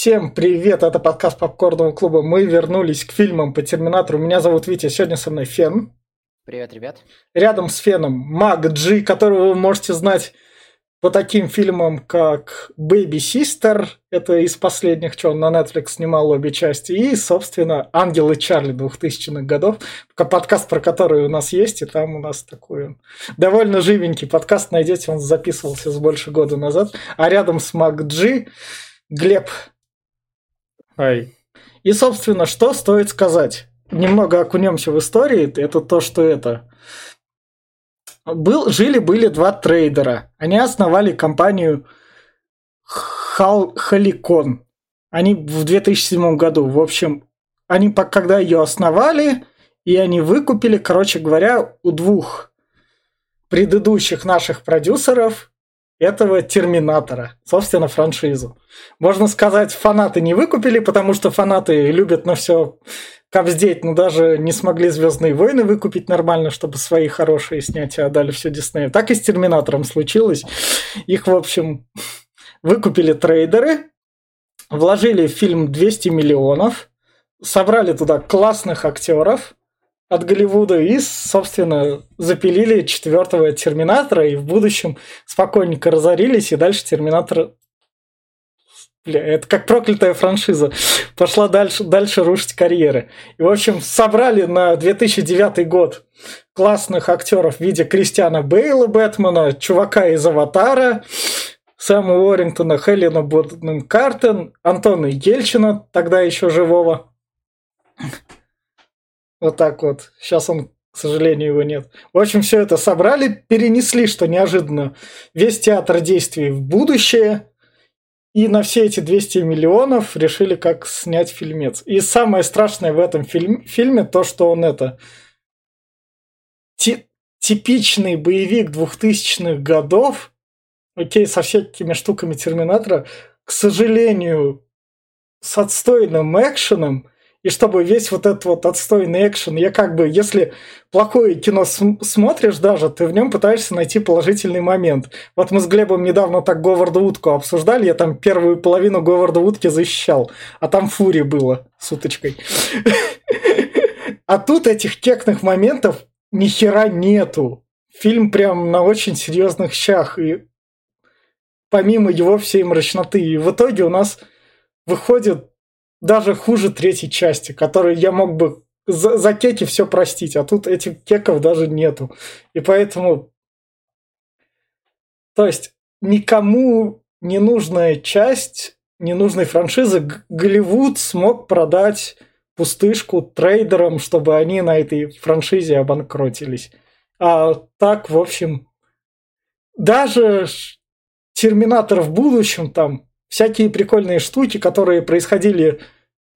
Всем привет, это подкаст Попкорного клуба. Мы вернулись к фильмам по Терминатору. Меня зовут Витя, сегодня со мной Фен. Привет, ребят. Рядом с Феном Маг Джи, которого вы можете знать по таким фильмам, как Baby Sister, это из последних, что он на Netflix снимал обе части, и, собственно, Ангелы Чарли 2000-х годов, подкаст, про который у нас есть, и там у нас такой довольно живенький подкаст, найдете, он записывался с больше года назад, а рядом с Мак Джи Глеб. Ай. И, собственно, что стоит сказать? Немного окунемся в истории, это то, что это был, жили-были два трейдера. Они основали компанию Хал, Халикон. Они в 2007 году. В общем, они когда ее основали, и они выкупили, короче говоря, у двух предыдущих наших продюсеров этого Терминатора, собственно, франшизу. Можно сказать, фанаты не выкупили, потому что фанаты любят на все капздеть, но даже не смогли Звездные войны выкупить нормально, чтобы свои хорошие снять, и отдали все Диснею. Так и с Терминатором случилось. Их, в общем, выкупили трейдеры, вложили в фильм 200 миллионов, собрали туда классных актеров от Голливуда и, собственно, запилили четвертого Терминатора и в будущем спокойненько разорились, и дальше Терминатор Бля, это как проклятая франшиза. Пошла дальше, дальше рушить карьеры. И, в общем, собрали на 2009 год классных актеров в виде Кристиана Бейла Бэтмена, чувака из «Аватара», Сэма Уоррингтона, Хелена Боден Картен, Антона Ельчина, тогда еще живого. Вот так вот. Сейчас он, к сожалению, его нет. В общем, все это собрали, перенесли, что неожиданно, весь театр действий в будущее – и на все эти 200 миллионов решили, как снять фильмец. И самое страшное в этом фильм, фильме то, что он это... Ти, типичный боевик 2000-х годов, окей, со всякими штуками Терминатора, к сожалению, с отстойным экшеном – и чтобы весь вот этот вот отстойный экшен, я как бы, если плохое кино см- смотришь даже, ты в нем пытаешься найти положительный момент. Вот мы с Глебом недавно так Говарда Утку обсуждали, я там первую половину Говарда Утки защищал, а там Фури было с уточкой. А тут этих кекных моментов ни хера нету. Фильм прям на очень серьезных щах, и помимо его всей мрачноты. И в итоге у нас выходит даже хуже третьей части, которой я мог бы за, за кеки все простить, а тут этих кеков даже нету. И поэтому... То есть никому не нужная часть ненужной франшизы Голливуд смог продать пустышку трейдерам, чтобы они на этой франшизе обанкротились. А так, в общем, даже Терминатор в будущем там всякие прикольные штуки, которые происходили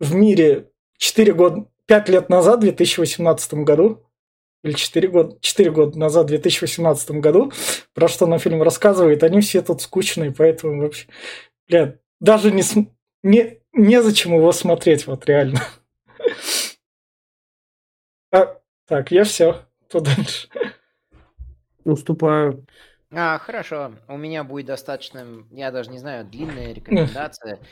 в мире 4 года, 5 лет назад, в 2018 году, или 4 года, 4 года назад, в 2018 году, про что нам фильм рассказывает, они все тут скучные, поэтому вообще, бля, даже не, не, незачем его смотреть, вот реально. А, так, я все. Что дальше? Уступаю. А, хорошо. У меня будет достаточно, я даже не знаю, длинная рекомендация.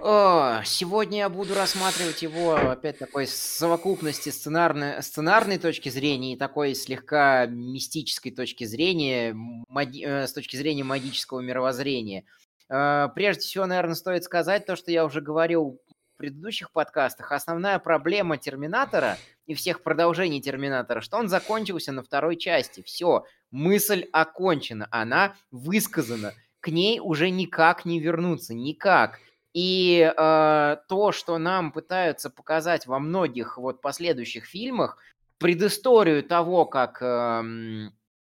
О, сегодня я буду рассматривать его, опять такой с совокупности сценарной, сценарной точки зрения и такой слегка мистической точки зрения, маги, э, с точки зрения магического мировоззрения. Э, прежде всего, наверное, стоит сказать то, что я уже говорил предыдущих подкастах. Основная проблема Терминатора и всех продолжений Терминатора, что он закончился на второй части. Все, мысль окончена, она высказана. К ней уже никак не вернуться, никак. И э, то, что нам пытаются показать во многих вот последующих фильмах, предысторию того, как э,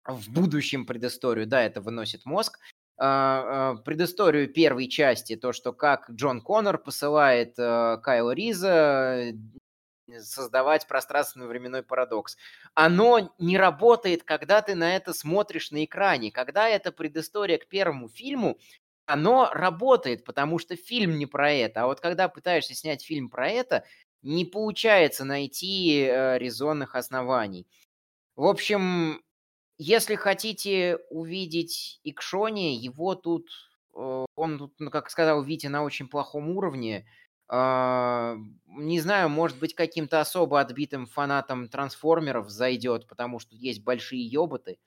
в будущем предысторию, да, это выносит мозг, предысторию первой части, то, что как Джон Коннор посылает э, Кайла Риза создавать пространственно-временной парадокс. Оно не работает, когда ты на это смотришь на экране. Когда это предыстория к первому фильму, оно работает, потому что фильм не про это. А вот когда пытаешься снять фильм про это, не получается найти э, резонных оснований. В общем, если хотите увидеть Икшони, его тут э, он тут, ну, как сказал Витя, на очень плохом уровне. А, не знаю, может быть, каким-то особо отбитым фанатам трансформеров зайдет, потому что есть большие ёботы.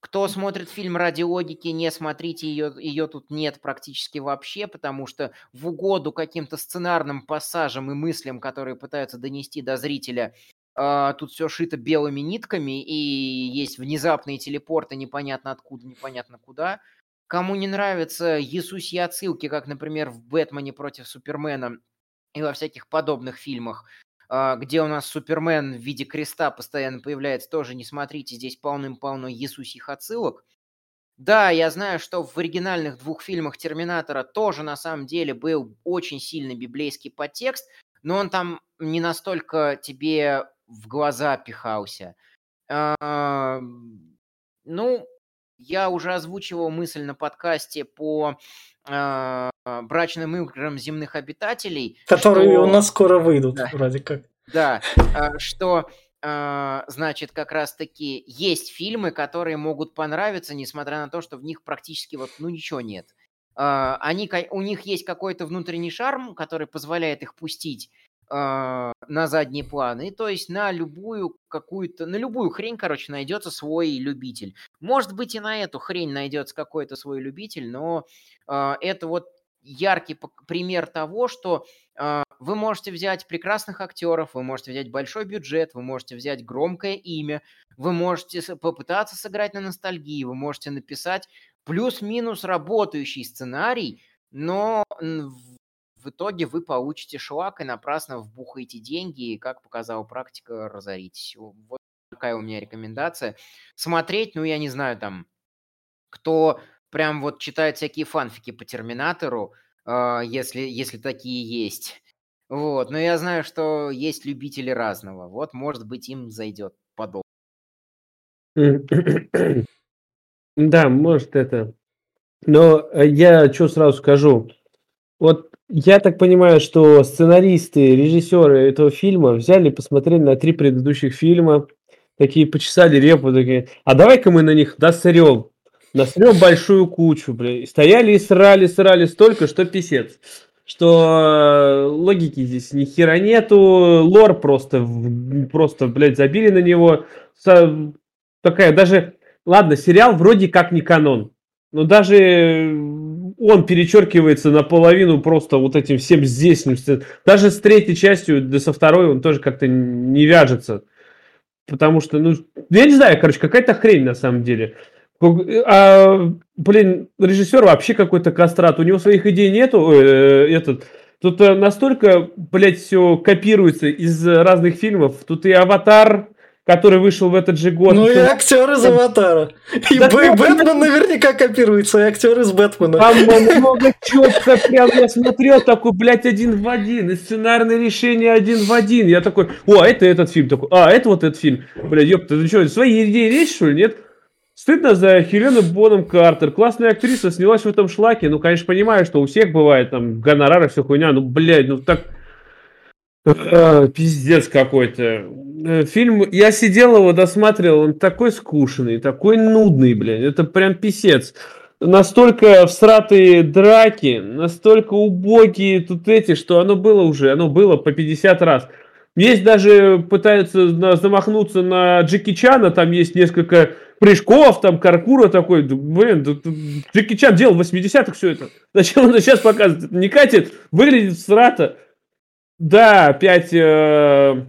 Кто смотрит фильм ради логики, не смотрите ее, ее тут нет практически вообще, потому что в угоду каким-то сценарным пассажам и мыслям, которые пытаются донести до зрителя, э, тут все шито белыми нитками, и есть внезапные телепорты непонятно откуда, непонятно куда. Кому не нравятся Иисусьи отсылки, как, например, в «Бэтмене против Супермена», и во всяких подобных фильмах, а, где у нас Супермен в виде креста постоянно появляется, тоже не смотрите, здесь полным-полно Иисусих отсылок. Да, я знаю, что в оригинальных двух фильмах Терминатора тоже на самом деле был очень сильный библейский подтекст, но он там не настолько тебе в глаза пихался. А, ну, я уже озвучивал мысль на подкасте по э, брачным играм земных обитателей. Которые что... у нас скоро выйдут, да. вроде как. Да, э, что э, значит как раз-таки есть фильмы, которые могут понравиться, несмотря на то, что в них практически вот ну ничего нет. Э, они, у них есть какой-то внутренний шарм, который позволяет их пустить на задний план. И то есть на любую какую-то, на любую хрень, короче, найдется свой любитель. Может быть и на эту хрень найдется какой-то свой любитель, но э, это вот яркий пример того, что э, вы можете взять прекрасных актеров, вы можете взять большой бюджет, вы можете взять громкое имя, вы можете попытаться сыграть на ностальгии, вы можете написать плюс-минус работающий сценарий, но в итоге вы получите шлак и напрасно вбухаете деньги, и, как показала практика, разоритесь. Вот такая у меня рекомендация. Смотреть, ну, я не знаю, там, кто прям вот читает всякие фанфики по Терминатору, э, если, если такие есть. Вот, но я знаю, что есть любители разного. Вот, может быть, им зайдет подобное. Да, может это. Но э, я что сразу скажу. Вот я так понимаю, что сценаристы, режиссеры этого фильма взяли, посмотрели на три предыдущих фильма, такие почесали репу, такие, а давай-ка мы на них досрем, насрем большую кучу, бля. Стояли и срали, срали столько, что писец. Что э, логики здесь ни хера нету, лор просто, просто, блядь, забили на него. Такая даже, ладно, сериал вроде как не канон, но даже он перечеркивается наполовину просто вот этим всем здесь. Даже с третьей частью, да со второй он тоже как-то не вяжется. Потому что, ну, я не знаю, короче, какая-то хрень на самом деле. А, блин, режиссер вообще какой-то кастрат. У него своих идей нету. Э, этот, тут э, настолько, блядь, все копируется из разных фильмов. Тут и «Аватар», который вышел в этот же год. Ну и актер из «Аватара». И да Б- Бэтмен наверняка копируется, и актер из «Бэтмена». Там много четко прям я смотрел, такой, блядь, один в один, и сценарное решение один в один. Я такой, о, это этот фильм, такой, а, это вот этот фильм. Блядь, ёпта, ты что, свои идеи речь, что ли, нет? Стыдно за Хелену Боном Картер. Классная актриса, снялась в этом шлаке. Ну, конечно, понимаю, что у всех бывает там гонорары, все хуйня. Ну, блядь, ну так а, пиздец какой-то. Э, фильм, я сидел его досматривал, он такой скучный, такой нудный, блядь, это прям писец. Настолько всратые драки, настолько убогие тут эти, что оно было уже, оно было по 50 раз. Есть даже пытаются замахнуться на Джеки Чана, там есть несколько прыжков, там Каркура такой, блин, Джеки Чан делал в 80-х все это. Зачем он сейчас показывает? Не катит, выглядит срато. Да, опять э,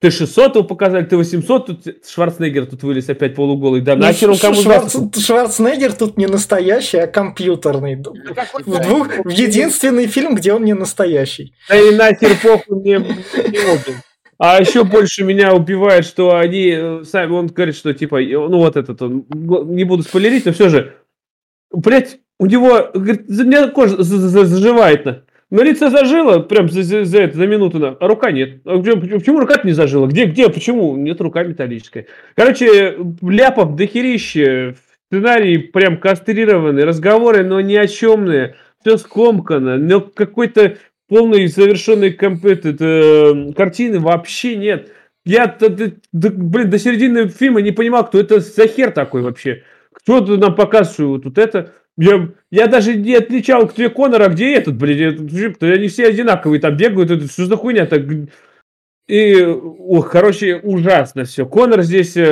Т-600 его показали, Т-800, тут Шварценеггер тут вылез опять полуголый. Да, ну, нахер он кому Шварц... Шварценеггер тут не настоящий, а компьютерный. В, двух... в единственный фильм, где он не настоящий. Да и нахер похуй мне не. А еще больше меня убивает, что они э, сами, он говорит, что типа, ну вот этот, он, не буду спойлерить, но все же, блять, у него, говорит, за меня кожа заживает На лице зажило, прям за, за, за, это, за минуту, на, а рука нет. А почему рука не зажила? Где, где, почему? Нет, рука металлическая. Короче, ляпов дохерище, сценарий прям кастрированный, разговоры, но ни о чемные, все скомкано, но какой-то полный завершенный комп, этот, э, картины вообще нет. Я, да, да, блин, до середины фильма не понимал, кто это за хер такой вообще. Кто нам показывает тут это? Я, я даже не отличал, где Конор, а где этот, блин. Этот, они все одинаковые там бегают. Это, что за хуйня так? И, ох, короче, ужасно все. Конор здесь э,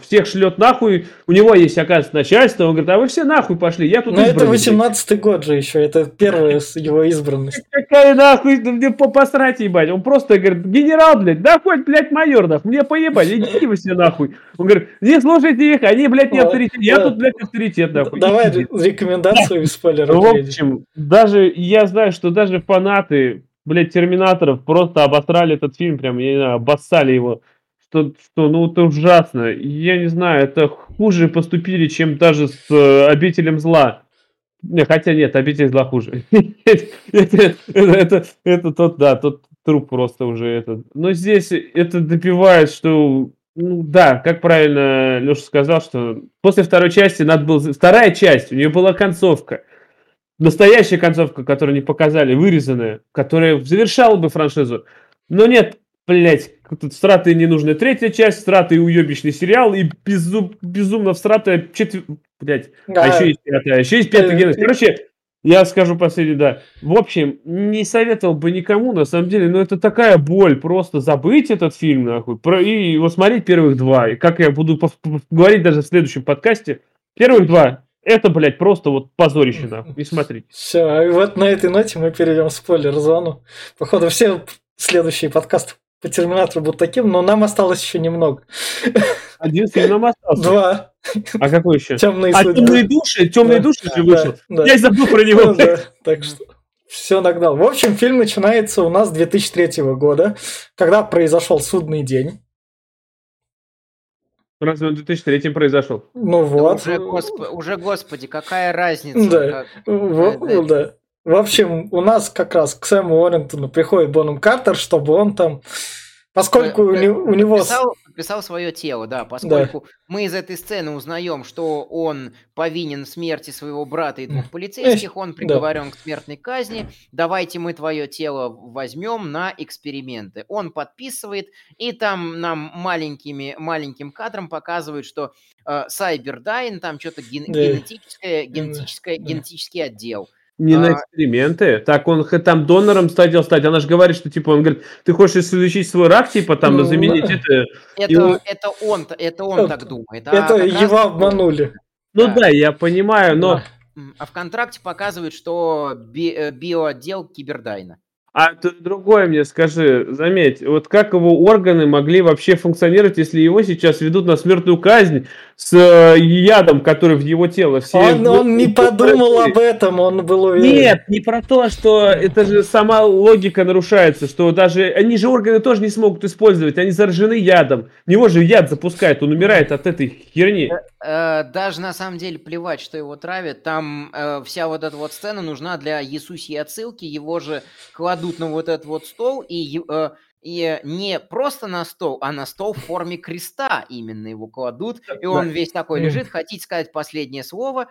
всех шлет нахуй. У него есть, оказывается, начальство. Он говорит, а вы все нахуй пошли. Я тут Но это 18-й год же еще. Это первая его избранность. Какая нахуй? Мне посрать ебать. Он просто говорит, генерал, блядь, да хоть, блядь, майор, нахуй. Мне поебать, идите вы все нахуй. Он говорит, не слушайте их, они, блядь, не авторитет. Я тут, блядь, авторитет, нахуй. Давай рекомендацию и спойлер. В общем, даже, я знаю, что даже фанаты блядь, Терминаторов просто обосрали этот фильм, прям, я не знаю, обоссали его. Что, что, ну, это ужасно. Я не знаю, это хуже поступили, чем даже с э, Обителем Зла. Не, хотя нет, Обитель Зла хуже. Это тот, да, тот труп просто уже этот. Но здесь это добивает, что ну да, как правильно Леша сказал, что после второй части надо было... Вторая часть, у нее была концовка настоящая концовка, которую не показали, вырезанная, которая завершала бы франшизу. Но нет, блять, тут всратая ненужная третья часть, всратый уебищный сериал и безум, безумно всратая четвертая, блять, да. а еще есть пятая, а еще есть пятая генез. Короче, я скажу последний, да. В общем, не советовал бы никому, на самом деле, но это такая боль, просто забыть этот фильм, нахуй, про, и его смотреть первых два. И как я буду говорить даже в следующем подкасте, первых два это, блядь, просто вот позорище, нахуй. Не смотрите. Все, и вот на этой ноте мы перейдем в спойлер-зону. Походу, все следующие подкасты по Терминатору будут таким, но нам осталось еще немного. Один фильм нам остался. Два. А какой еще? Темные а темные души? Темные да, души же вышел. Да, да. Я забыл про него. Ну, да, так что все нагнал. В общем, фильм начинается у нас с 2003 года, когда произошел судный день. Разве он в 2003 произошел? Ну вот. Уже, госп... уже, господи, какая разница? Да. Как... В... да. В общем, у нас как раз к Сэму Уоррентону приходит Боном Картер, чтобы он там Поскольку у, у него... Писал, писал свое тело, да, поскольку да. мы из этой сцены узнаем, что он повинен в смерти своего брата и двух полицейских, он приговорен да. к смертной казни, давайте мы твое тело возьмем на эксперименты. Он подписывает, и там нам маленькими, маленьким кадром показывают, что э, Сайбердайн, там что-то ген, да. генетическое, генетическое, да. генетический отдел. Не а... на эксперименты. Так он там донором хотел стать. Она же говорит, что типа он говорит, ты хочешь излечить свой рак, типа там ну, заменить это. Это, он... это он, это он это, так думает. А это его обманули. Ну да. да, я понимаю, но. А в контракте показывают, что би- э, биоотдел Кибердайна. А ты другое мне скажи, заметь, вот как его органы могли вообще функционировать, если его сейчас ведут на смертную казнь с э, ядом, который в его тело? Все он, он не подумал об этом, он был уверен. Нет, не про то, что это же сама логика нарушается, что даже они же органы тоже не смогут использовать, они заражены ядом. Него же яд запускает, он умирает от этой херни. Э, даже на самом деле плевать, что его травят, там э, вся вот эта вот сцена нужна для Иисусьей отсылки, его же кладут на вот этот вот стол и, э, и не просто на стол, а на стол в форме креста именно его кладут, и он весь такой лежит. Хотите сказать последнее слово?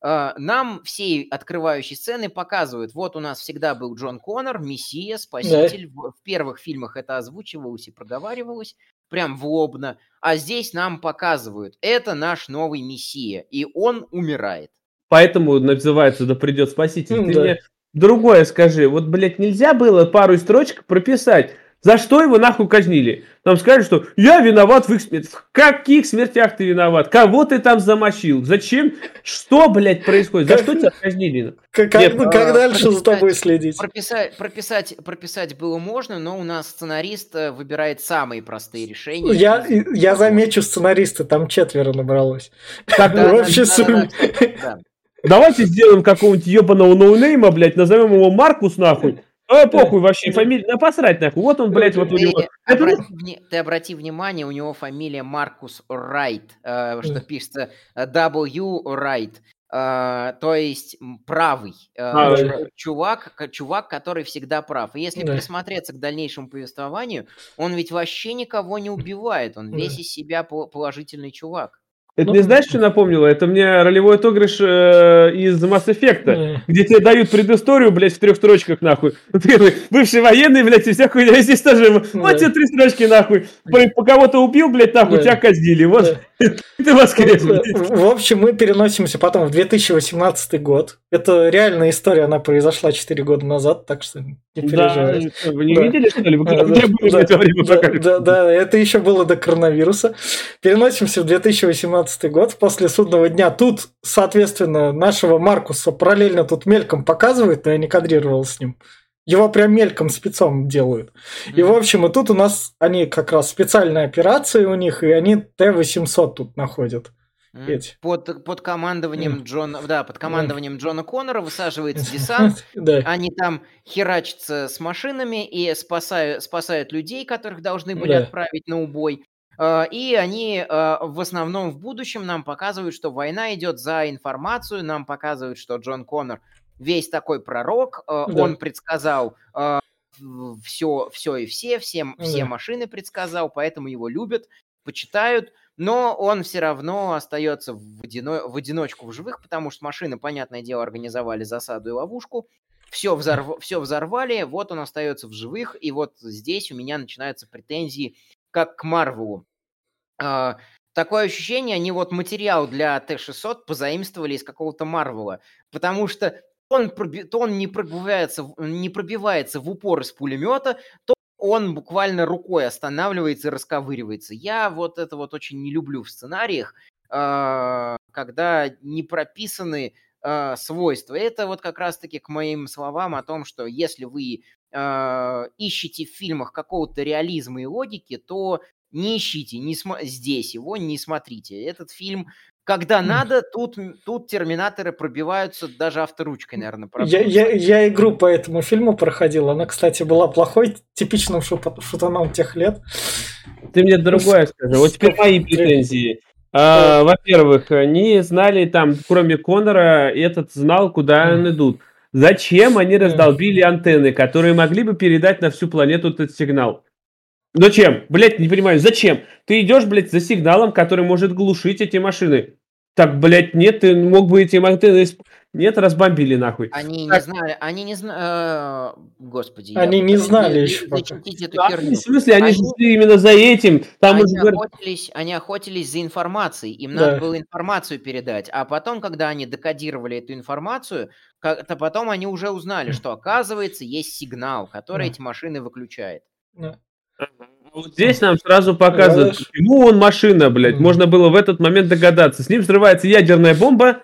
Uh, нам всей открывающей сцены показывают, вот у нас всегда был Джон Коннор, Мессия, Спаситель. Да. В, в первых фильмах это озвучивалось и проговаривалось, прям в лобно. А здесь нам показывают, это наш новый Мессия, и он умирает. Поэтому называется «Да придет Спаситель». Mm, Ты да. мне Другое скажи, вот, блядь, нельзя было пару строчек прописать, за что его нахуй казнили? Там скажут, что я виноват в их смерти. В каких смертях ты виноват? Кого ты там замочил? Зачем? Что, блядь, происходит? За что тебя казнили? Как, Нет, как а, дальше прописать, за тобой следить? Прописать, прописать, прописать было можно, но у нас сценарист э, выбирает самые простые решения. Я, я замечу сценаристы, там четверо набралось. Как в общей сумме. Давайте сделаем какого-нибудь ебаного ноунейма, блядь, назовем его Маркус, нахуй. А, похуй вообще, фамилия, да посрать нахуй. Вот он, блядь, вот у него. Ты обрати внимание, у него фамилия Маркус Райт, э, что пишется э, W Райт. Uh, то есть правый uh, а, чувак, чувак, который всегда прав. И если да. присмотреться к дальнейшему повествованию, он ведь вообще никого не убивает, он весь из себя положительный чувак. Это ну, не знаешь, что напомнило? Это мне ролевой отыгрыш э, из Mass Effect, mm. где тебе дают предысторию, блядь, в трех строчках, нахуй. Ты бывший военный, блядь, и вся хуйня. Здесь тоже, mm. вот тебе три строчки, нахуй. По, по кого-то убил, блядь, нахуй, mm. тебя казнили. Вот. Ты воскресный. В общем, мы переносимся потом в 2018 год. Это реальная история, она произошла 4 года назад, так что не переживайте. Да, вы не Да. видели, что ли? Вы Да, где были да, это время, да, пока- да, да, это еще было до коронавируса. Переносимся в 2018 год, после судного дня. Тут, соответственно, нашего Маркуса параллельно тут мельком показывают, но я не кадрировал с ним. Его прям мельком спецом делают. И, в общем, и тут у нас они как раз специальные операции у них, и они Т-800 тут находят. Эти. Под, под командованием Джона, да, под командованием Джона Коннора высаживается десант, Да. они там херачатся с машинами и спасают, спасают людей, которых должны были Да. отправить на убой. А, И они а, в основном в будущем нам показывают, что война идет за информацию, нам показывают, что Джон Коннор весь такой пророк, а, Да. он предсказал все, все и все, всем, все Да. машины предсказал, поэтому его любят, почитают, но он все равно остается в, одино- в одиночку в живых, потому что машины, понятное дело, организовали засаду и ловушку, все, взорв... все взорвали, вот он остается в живых, и вот здесь у меня начинаются претензии как к Марвелу. А, такое ощущение, они вот материал для Т-600 позаимствовали из какого-то Марвела, потому что он, то он не пробивается, не пробивается в упор из пулемета, то он буквально рукой останавливается и расковыривается. Я вот это вот очень не люблю в сценариях, а, когда не прописаны а, свойства. Это вот как раз-таки к моим словам о том, что если вы а, ищете в фильмах какого-то реализма и логики, то не ищите не смо- здесь его, не смотрите. Этот фильм, когда надо, тут, тут терминаторы пробиваются даже авторучкой, наверное, Я, я, я игру по этому фильму проходил. Она, кстати, была плохой, типичным шута- шутаном тех лет. Ты мне другое скажи. Вот теперь мои претензии. А, во-первых, они знали там, кроме Конора, этот знал, куда он идут. Зачем они раздолбили антенны, которые могли бы передать на всю планету этот сигнал? Зачем? Блять, не понимаю, зачем? Ты идешь, блядь, за сигналом, который может глушить эти машины. Так, блядь, нет, ты мог бы эти исп- Нет, разбомбили нахуй. Они не Так. знали, они не знали, господи. я Они не знали. Защитить эту Да, херню. в смысле, они, же Они- шли именно за этим. Там они, уже охотились, они охотились за информацией, им Да. надо было информацию передать, а потом, когда они декодировали эту информацию, как-то потом они уже узнали, что оказывается есть сигнал, который Да. эти машины выключает. Да. Вот здесь нам сразу показывают, Знаешь- почему он машина, блядь. Можно было в этот момент догадаться. С ним взрывается ядерная бомба,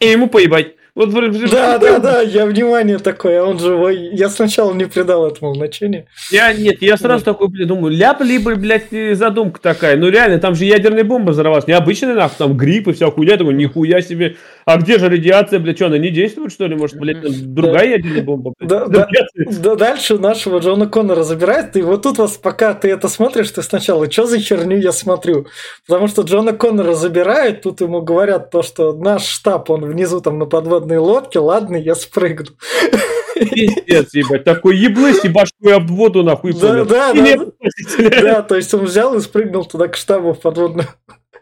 и ему поебать. Вот, Да, да, да, я внимание такое, а он живой. Я сначала не придал этому значения. Я, нет, я сразу такой, блядь, думаю, ляп либо, блядь, задумка такая. Ну, реально, там же ядерная бомба взорвалась. Необычная, нахуй, там грипп и вся хуйня. Я такой, нихуя себе. А где же радиация, блядь, что, она не действует, что ли? Может, блядь, другая ядерная бомба? Да, да. Радиация. Да, дальше нашего Джона Коннора забирают, и вот тут вас, пока ты это смотришь, ты сначала, что за херню я смотрю? Потому что Джона Коннора забирают, тут ему говорят то, что наш штаб, он внизу там на подводной лодке, ладно, я спрыгну. Пиздец, ебать. Такой еблысь и башкой об воду, нахуй. Да, да, да. Да, то есть он взял и спрыгнул туда к штабу в подводную.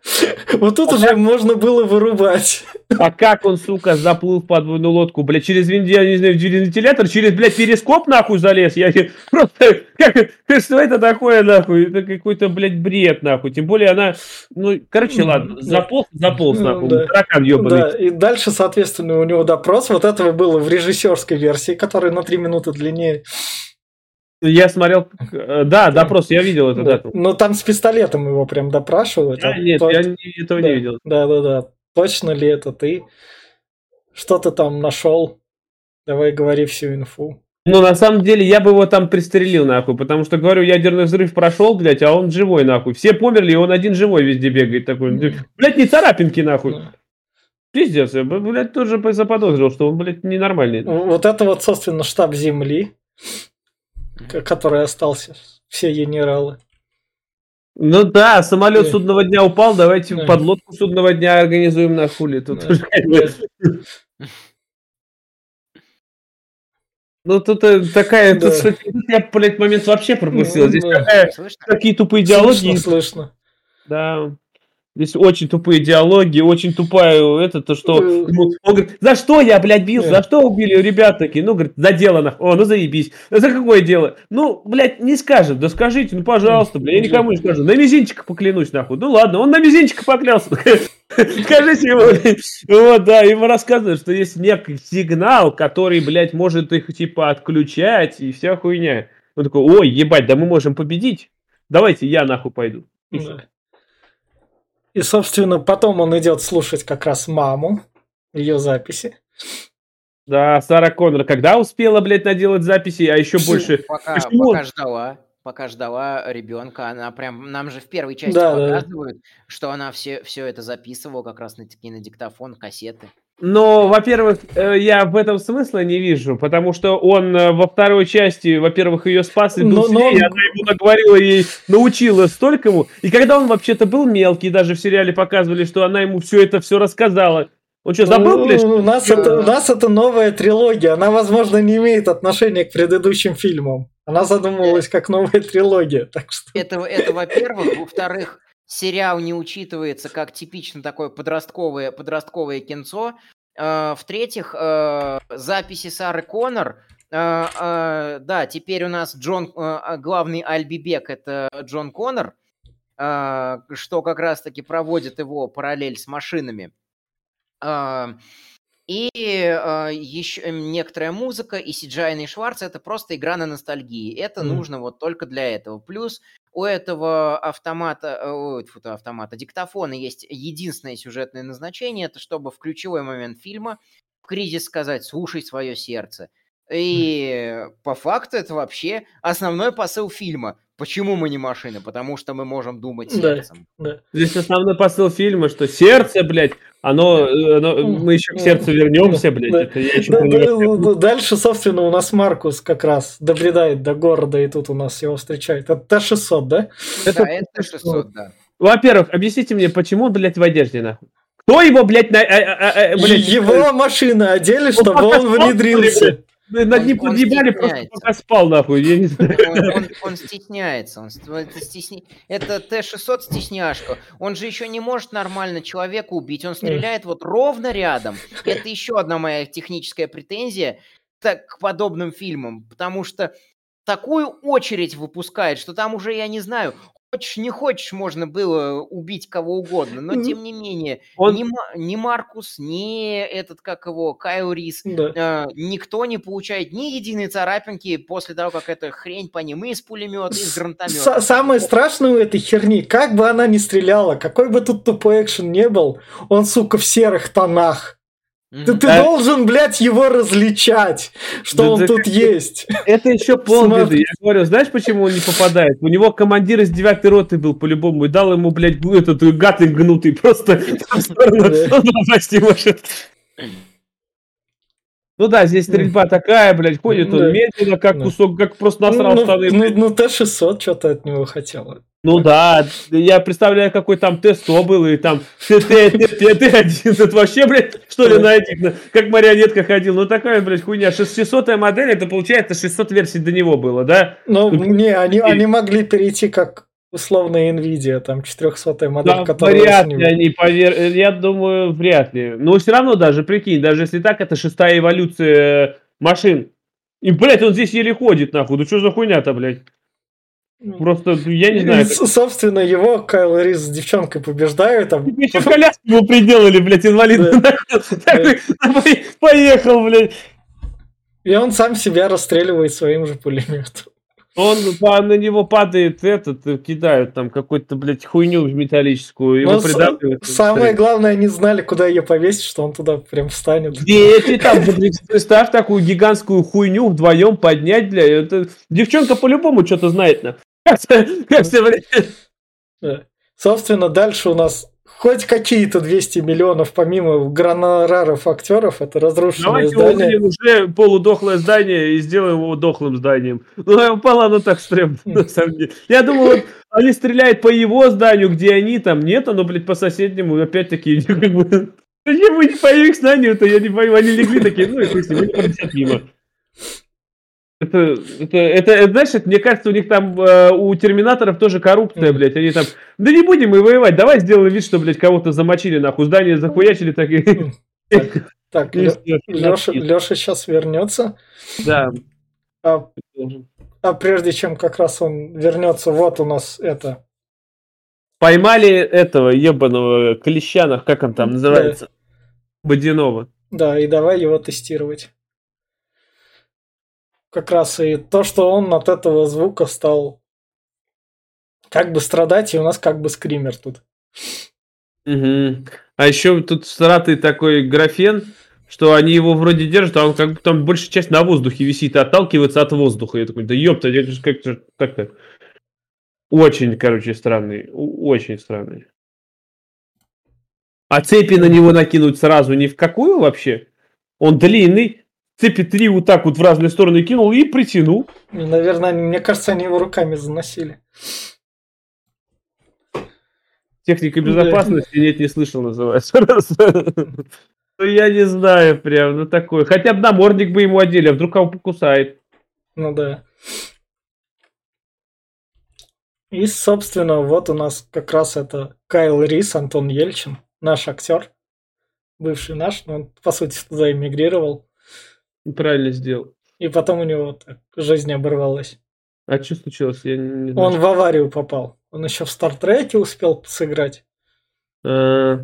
Вот тут уже можно было вырубать. А как он, сука, заплыл в подводную лодку, блядь, через, венди- я не знаю, через вентилятор, через, блядь, перископ, нахуй, залез? Я не- просто, как, что это такое, нахуй? Это какой-то, блядь, бред, нахуй. Тем более она, ну, короче, М, ладно, заполз, заполз, Ну, нахуй, да. таракан ебаный. Да, и дальше, соответственно, у него допрос. Вот этого было в режиссерской версии, которая на 3 минуты длиннее. Я смотрел, э, да, допрос, я видел это, да. Но там с пистолетом его прям допрашивают. А, а нет, то- я этого да, не видел. Да, да, да. Точно ли это ты? Что ты там нашел? Давай говори всю инфу. Ну, на самом деле, я бы его там пристрелил, нахуй, потому что, говорю, ядерный взрыв прошел, блядь, а он живой, нахуй. Все померли, и он один живой везде бегает такой. Блядь, не царапинки, нахуй. Пиздец, я, бы, блядь, тоже заподозрил, что он, блядь, ненормальный. Вот это вот, собственно, штаб Земли, который остался. Все генералы. Ну да, самолет Да. судного дня упал, давайте Да. подлодку судного дня организуем на хули. Тут Да. уже Ну тут э, такая, тут, Да. тут я, блядь, момент вообще пропустил. Ну, Здесь да. такие тупые идеологии. Слышно, слышно. Да. Здесь очень тупые диалоги, очень тупая это, то что... Он говорит, за что я, блядь, бился? За что убили ребят такие? Ну, говорит, за дело нахуй. О, ну заебись. За какое дело? Ну, блядь, не скажет. Да скажите, ну, пожалуйста, блядь, я никому не скажу. На мизинчика поклянусь, нахуй. Ну, ладно, он на мизинчика поклялся. Скажите ему, блядь. Вот, да, ему рассказывают, что есть некий сигнал, который, блядь, может их, типа, отключать и вся хуйня. Он такой, ой, ебать, да мы можем победить. Давайте я нахуй пойду. И, собственно, потом он идет слушать как раз маму, ее записи. Да, Сара Коннор когда успела, блядь, наделать записи, а еще больше... Пока, Почему? пока ждала, пока ждала ребенка, она прям, нам же в первой части да, показывают, да. что она все, все это записывала как раз на, на диктофон, кассеты. Но, во-первых, э, я в этом смысла не вижу, потому что он э, во второй части, во-первых, ее спас и был но, с ней, но... она ему наговорила ей, научила столькому. И когда он вообще-то был мелкий, даже в сериале показывали, что она ему все это все рассказала. Он что, забыл, блядь? У нас, это, у нас это новая трилогия, она, возможно, не имеет отношения к предыдущим фильмам. Она задумывалась как новая трилогия, так что... Это, это во-первых. Во-вторых, сериал не учитывается как типично такое подростковое, подростковое кинцо. Э, в-третьих, э, записи Сары Коннор. Э, да, теперь у нас Джон, главный Альбибек это Джон Коннор, что как раз-таки проводит его параллель с машинами. И э, еще некоторая музыка и Сиджайный Шварц это просто игра на ностальгии. Это mm. нужно вот только для этого. Плюс у этого автомата, э, фу, автомата, диктофона есть единственное сюжетное назначение, это чтобы в ключевой момент фильма в кризис сказать «слушай свое сердце». И по факту это вообще основной посыл фильма. Почему мы не машины? Потому что мы можем думать сердцем. Да, да. Здесь основной посыл фильма, что сердце, блядь, оно, оно мы еще к сердцу вернемся, блядь. Это я еще дальше, собственно, у нас Маркус как раз добредает до города, и тут у нас его встречает. Это Т-600, да? Это, да, это Т-600, да. Во-первых, объясните мне, почему он, блядь, в одежде, нахуй? Кто его, блядь, на... А, а, а, блядь, его машина одели, чтобы он, он внедрился. Над ним подъебали, просто пока спал, нахуй, я не знаю. Он, он, он стесняется, он, это, стесня... это Т-600 стесняшка. Он же еще не может нормально человека убить, он стреляет вот ровно рядом. Это еще одна моя техническая претензия к подобным фильмам, потому что такую очередь выпускает, что там уже, я не знаю, хочешь, не хочешь, можно было убить кого угодно, но тем не менее, Он... ни, ни Маркус, ни этот, как его, Кайл Рис, да. э, никто не получает ни единой царапинки после того, как эта хрень по ним и из пулемета, и из гранатомета. Самое страшное у этой херни, как бы она ни стреляла, какой бы тут тупой экшен не был, он, сука, в серых тонах. Ты, ты а... должен, блядь, его различать, что да, он да, тут это, есть. Это еще полбеды. Я говорю, знаешь, почему он не попадает? У него командир из девятой роты был по-любому и дал ему, блядь, этот гатлинг гнутый просто в сторону. Ну да, здесь стрельба такая, блядь, ходит он медленно, как кусок, как просто насрал ну, штаны. Ну, ну, Т-600 что-то от него хотела. Ну да, я представляю, какой там Т-100 был, и там Т-1, это вообще, блядь, что ли, на этих, как марионетка ходил. Ну такая, блядь, хуйня. 600 модель, это получается 600 версий до него было, да? Ну, не, они, они могли перейти как условная Nvidia, там 400 модель, да, которая... Вряд ли они, повер... я думаю, вряд ли. Но все равно даже, прикинь, даже если так, это шестая эволюция машин. И, блядь, он здесь еле ходит, нахуй. Ну что за хуйня-то, блядь? Просто, я не знаю. Как... Собственно, его Кайл Рис с девчонкой побеждают. Там... Еще коляску ему приделали, блядь, инвалидный. Поехал, блядь. И он сам себя расстреливает своим же пулеметом. Он на него падает этот, э, кидают там какую-то, блядь, хуйню металлическую, его придавливают. Самое главное, они знали, куда ее повесить, что он туда прям встанет. Где ты там, представь такую гигантскую хуйню вдвоем поднять, бля, это... девчонка по-любому что-то знает, на. Как Собственно, дальше у нас хоть какие-то 200 миллионов помимо гонораров актеров, это разрушенное Давайте здание. уже полудохлое здание и сделаем его дохлым зданием. Ну, упало оно так стрёмно, на самом деле. Я думал, вот, они стреляют по его зданию, где они, там нет, оно, блядь, по соседнему, опять-таки, как бы... Почему не по их зданию-то, я не пойму, они легли такие, ну и пусть, мы не мимо. Это, это, это, это, знаешь, это, мне кажется, у них там, э, у терминаторов тоже коррупция, блядь. Они там, да не будем мы воевать, давай сделаем вид, что, блядь, кого-то замочили, нахуй, здание захуячили, так и... Так, так Леша, Леша сейчас вернется. Да. А, а прежде чем как раз он вернется, вот у нас это... Поймали этого ебаного Клещанов, как он там называется? Да. Водянова. Да, и давай его тестировать. Как раз и то, что он от этого звука стал как бы страдать, и у нас как бы скример тут. Угу. А еще тут стратый такой графен, что они его вроде держат, а он как бы там большая часть на воздухе висит и отталкивается от воздуха. Я такой, да ёпта, это же как-то как-то очень, короче, странный, очень странный. А цепи на него накинуть сразу ни в какую вообще? Он длинный, цепи три вот так вот в разные стороны кинул и притянул. Наверное, мне кажется, они его руками заносили. Техника безопасности нет, не слышал, называется. Ну, я не знаю, прям, ну такой. Хотя бы намордник бы ему одели, а вдруг кого покусает. Ну да. И, собственно, вот у нас как раз это Кайл Рис, Антон Ельчин, наш актер, бывший наш, но он, по сути, туда эмигрировал. Правильно сделал. И потом у него так жизнь оборвалась. А что случилось? Я не знаю. Он в аварию попал. Он еще в Стартреке успел сыграть. А,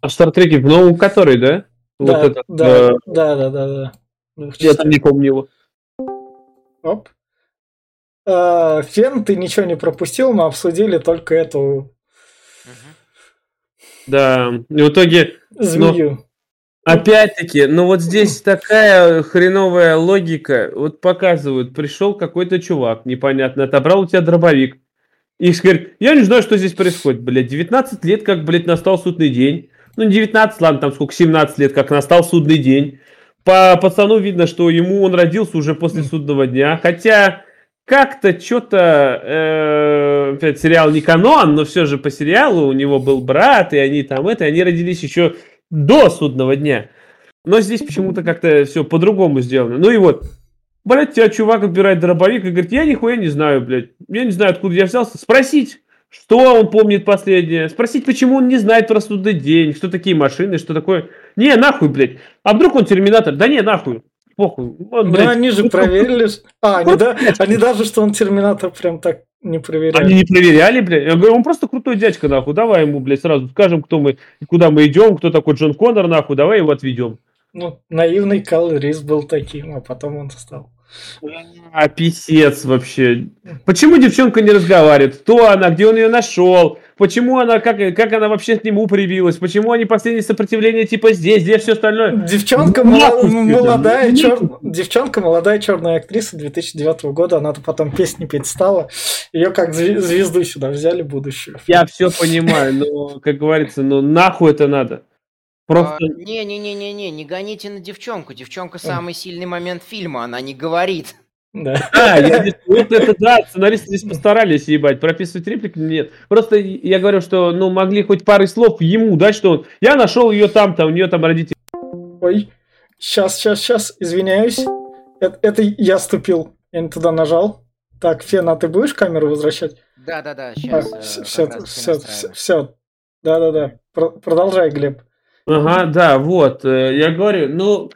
а в Стартреке, в новом который, да? Да, вот этот, да, э... да, да, да, да. Я там не помню его. Оп. А, Фен, ты ничего не пропустил, мы обсудили только эту... Да, и в итоге... Змею. Но... Опять-таки, ну вот здесь такая хреновая логика. Вот показывают, пришел какой-то чувак непонятно, отобрал у тебя дробовик. И говорит, я не знаю, что здесь происходит, блядь. 19 лет, как, блядь, настал судный день. Ну, не 19, ладно, там сколько, 17 лет, как настал судный день. По пацану видно, что ему он родился уже после судного дня. Хотя как-то что-то, э, опять сериал не канон, но все же по сериалу у него был брат, и они там это, они родились еще до судного дня. Но здесь почему-то как-то все по-другому сделано. Ну и вот, блядь, тебя чувак отбирает дробовик и говорит, я нихуя не знаю, блядь. Я не знаю, откуда я взялся. Спросить, что он помнит последнее. Спросить, почему он не знает про судный день, что такие машины, что такое. Не, нахуй, блядь. А вдруг он терминатор? Да не, нахуй. Похуй. Он, ну, они же проверили. А, они, да, они даже, что он терминатор прям так не проверяли. Они не проверяли, блядь. Я говорю, он просто крутой дядька, нахуй. Давай ему, блядь, сразу скажем, кто мы, куда мы идем, кто такой Джон Коннор, нахуй. Давай его отведем. Ну, наивный Кал Рис был таким, а потом он стал. А, писец вообще. Почему девчонка не разговаривает? Кто она? Где он ее нашел? Почему она, как, как она вообще к нему привилась? Почему они последнее сопротивление типа здесь, где все остальное? Девчонка, мол, молодая, чер... девчонка, молодая черная актриса 2009 года, она-то потом песни петь стала. Ее как звезду сюда взяли будущую. Я все понимаю, но, как говорится, ну нахуй это надо. Просто... А, Не-не-не-не-не, не гоните на девчонку. Девчонка самый сильный момент фильма, она не говорит. Да. А, я вот это да, сценаристы здесь постарались, ебать, прописывать реплики нет. Просто я говорю, что, ну, могли хоть пару слов ему дать, что он, я нашел ее там-то, у нее там родители. Ой, сейчас, сейчас, сейчас, извиняюсь. Это, это я ступил, я не туда нажал. Так, Фена, ты будешь камеру возвращать? Да-да-да, сейчас. А, все, все, все, все, да-да-да, продолжай, Глеб. Ага, да, вот. Э, я говорю, ну,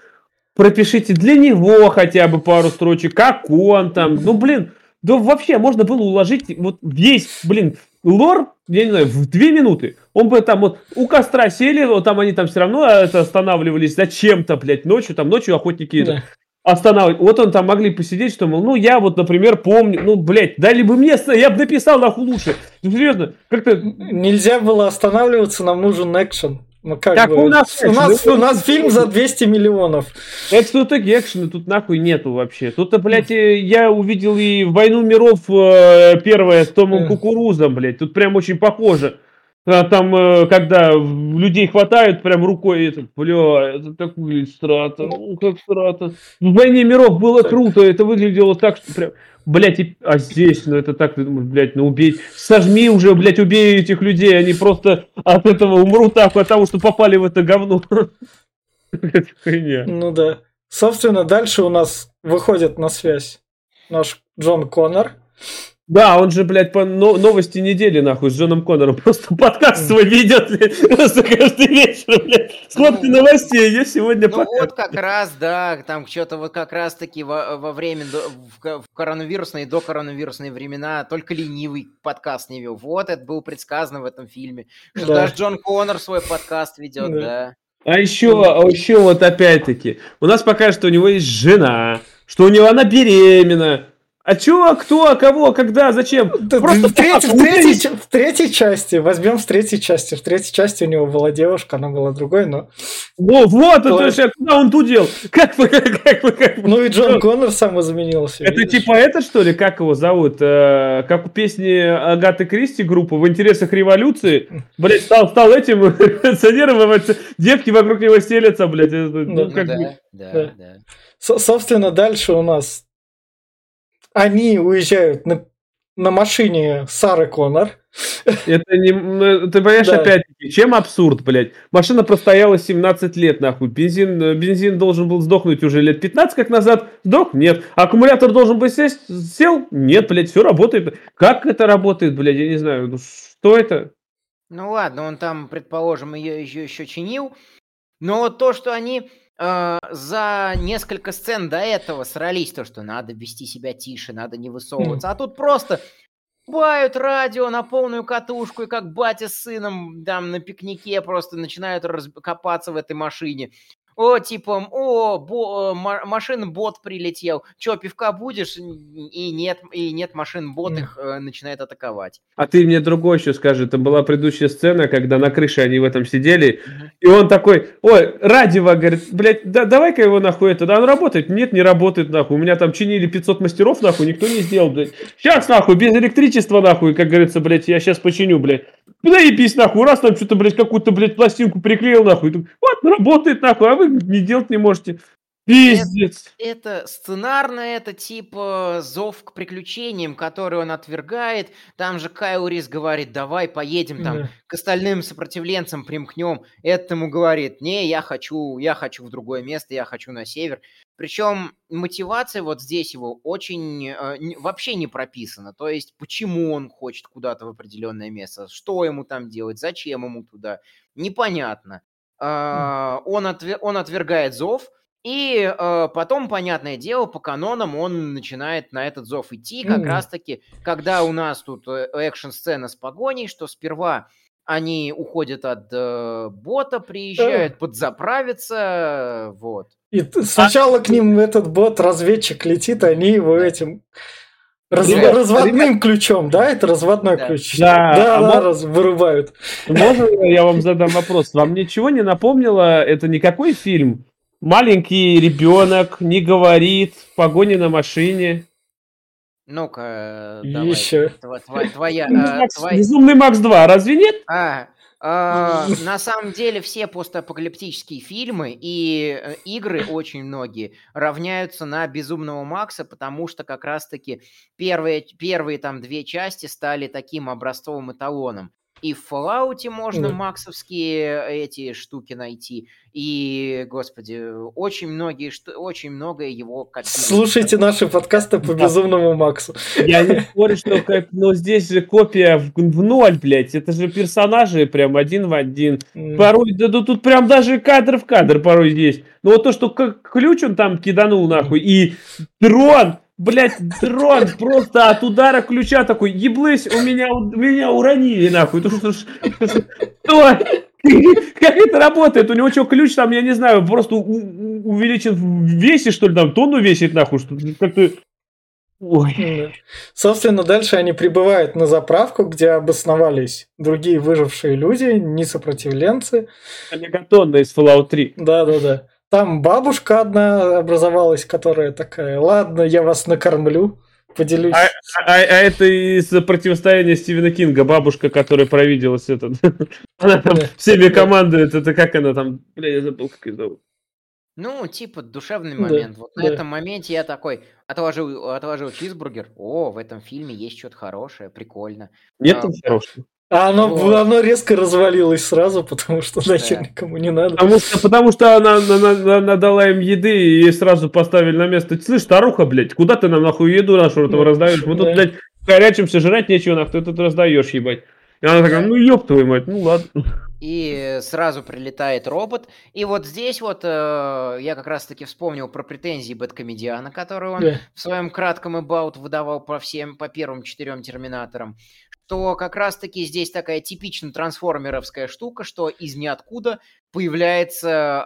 пропишите для него хотя бы пару строчек, как он там. Ну, блин, да вообще можно было уложить вот весь, блин, лор, я не знаю, в две минуты. Он бы там вот у костра сели, вот там они там все равно э, это останавливались зачем-то, блядь, ночью, там ночью охотники да. останавливать. Вот он там могли посидеть, что, мол, ну, я вот, например, помню, ну, блядь, дали бы мне, я бы написал нахуй лучше. Ну, серьезно, как-то... Нельзя было останавливаться, нам нужен экшен. Ну как, как бы, у нас, у нас, у нас фильм за 200 миллионов. Это что таки экшена тут нахуй нету вообще. Тут, блядь, э, я увидел и «Войну миров» э, первое с Томом Кукурузом, блядь. Тут прям очень похоже. А там, э, когда людей хватают прям рукой, это, бля, это так выглядит страта, ну, как страта. В «Войне миров» было круто, это выглядело так, что прям... Блять, а здесь, ну это так, ты думаешь, блядь, ну убей, сожми уже, блядь, убей этих людей, они просто от этого умрут так, от того, что попали в это говно. Ну да. Собственно, дальше у нас выходит на связь наш Джон Коннор. Да, он же, блядь, по новости недели, нахуй, с Джоном Коннором просто подкаст свой ведет просто каждый вечер, блядь. Сводки ну, новостей, я сегодня Ну подкаст. вот как раз, да, там что-то вот как раз-таки во, во время, в, в коронавирусные до коронавирусные времена только ленивый подкаст не вел. Вот это было предсказано в этом фильме. Что да. даже Джон Коннор свой подкаст ведет, да. да. А еще, а еще вот опять-таки, у нас пока что у него есть жена, что у него она беременна, а чё, кто, кого, когда, зачем? Да, Просто в, треть, в, третьей, в третьей части, возьмем в третьей части. В третьей части у него была девушка, она была другой, но... Во, вот, то... это же, куда он тудел? Как вы, как, как вы, как Ну и Джон Коннор сам изменился. Это видишь? типа это, что ли, как его зовут? Э, как у песни Агаты Кристи группы «В интересах революции». Блять, стал, стал этим революционером, девки вокруг него стелятся, блядь. Ну, ну, как да, бы... да, да. да. Собственно, дальше у нас они уезжают на, на машине Сары Коннор. Это не... Ну, ты понимаешь, да. опять-таки, чем абсурд, блядь? Машина простояла 17 лет, нахуй. Бензин, бензин должен был сдохнуть уже лет 15 как назад. Сдох? Нет. Аккумулятор должен быть сесть? Сел? Нет, блядь, все работает. Как это работает, блядь, я не знаю. Ну, что это? Ну ладно, он там, предположим, ее еще, еще чинил. Но то, что они э, за несколько сцен до этого срались, то, что надо вести себя тише, надо не высовываться. А тут просто бают радио на полную катушку, и как батя с сыном там на пикнике просто начинают копаться в этой машине. О, типа, о, бо, э, машин-бот прилетел. Че, пивка будешь? И нет, и нет машин, бот их э, начинает атаковать. А ты мне другой еще скажи. Это была предыдущая сцена, когда на крыше они в этом сидели, угу. и он такой, ой, радио, говорит, блядь, да, давай-ка его нахуй это, да, он работает? Нет, не работает нахуй. У меня там чинили 500 мастеров нахуй, никто не сделал, блядь. Сейчас нахуй, без электричества нахуй, как говорится, блядь, я сейчас починю, блядь. Заебись нахуй, раз там что-то, блядь, какую-то, блядь, пластинку приклеил нахуй. Вот, работает нахуй, а вы не делать не можете. Пиздец. Это, это сценарно, это типа зов к приключениям, который он отвергает. Там же Кайл Рис говорит, давай поедем там да. к остальным сопротивленцам примкнем. Этому говорит, не, я хочу, я хочу в другое место, я хочу на север. Причем мотивация вот здесь его очень э, вообще не прописана. То есть, почему он хочет куда-то в определенное место, что ему там делать, зачем ему туда, непонятно. А, он, отвер, он отвергает зов, и э, потом, понятное дело, по канонам он начинает на этот зов идти, как mm. раз-таки, когда у нас тут э, экшн-сцена с погоней, что сперва они уходят от э, бота, приезжают, mm. подзаправиться, вот. И сначала а... к ним этот бот-разведчик летит, они его этим Раз, Ребят, разводным ребят... ключом, да? Это разводной да. ключ. Да, да, а да мож... раз, вырубают. Можно я вам задам вопрос? Вам ничего не напомнило? Это никакой фильм? Маленький ребенок не говорит в погоне на машине. Ну-ка, давай. Еще. Твоя, Безумный Макс 2, разве нет? А, а, на самом деле все постапокалиптические фильмы и э, игры очень многие равняются на Безумного Макса, потому что как раз-таки первые, первые там две части стали таким образцовым эталоном. И в Fallout можно да. максовские эти штуки найти. И, господи, очень многие, очень многое его копируют. Слушайте наши подкасты по безумному Максу. Я не спорю, что как, но здесь же копия в, в ноль, блядь. Это же персонажи прям один в один. Порой, да, да тут прям даже кадр в кадр порой есть. Но вот то, что как ключ он там киданул нахуй, и дрон Блять, дрон просто от удара ключа такой, еблысь, у меня, у меня уронили, нахуй. Что, как это работает? У него что, ключ там, я не знаю, просто увеличен в весе, что ли, там, тонну весит, нахуй, что как-то... Ой. Собственно, дальше они прибывают на заправку, где обосновались другие выжившие люди, не сопротивленцы. Мегатонна из Fallout 3. Да-да-да. Там бабушка одна образовалась, которая такая, ладно, я вас накормлю, поделюсь. А, а, а это из противостояния Стивена Кинга, бабушка, которая провиделась этот. Она там всеми командует, это как она там, бля, я забыл, как ее зовут. Ну, типа, душевный момент. Да, вот да. на этом моменте я такой отложил, отложил чизбургер. О, в этом фильме есть что-то хорошее, прикольно. Нет а, там хорошего. А оно, Вот. оно резко развалилось сразу, потому что нахер Да. никому не надо. Потому что, потому что она, она- она- она дала им еды и сразу поставили на место. Слышь, старуха, блядь, куда ты нам нахуй еду нашу там Да. раздаешь? Мы тут, Да. блядь, корячимся, жрать нечего, нахуй, ты тут раздаешь, ебать. И она такая, ну ёб твою мать, ну ладно. И сразу прилетает робот. И вот здесь вот э, я как раз-таки вспомнил про претензии Бэткомедиана, которые он Да. в своем кратком эбаут выдавал по всем, по первым четырем терминаторам, что как раз-таки здесь такая типично трансформеровская штука, что из ниоткуда появляется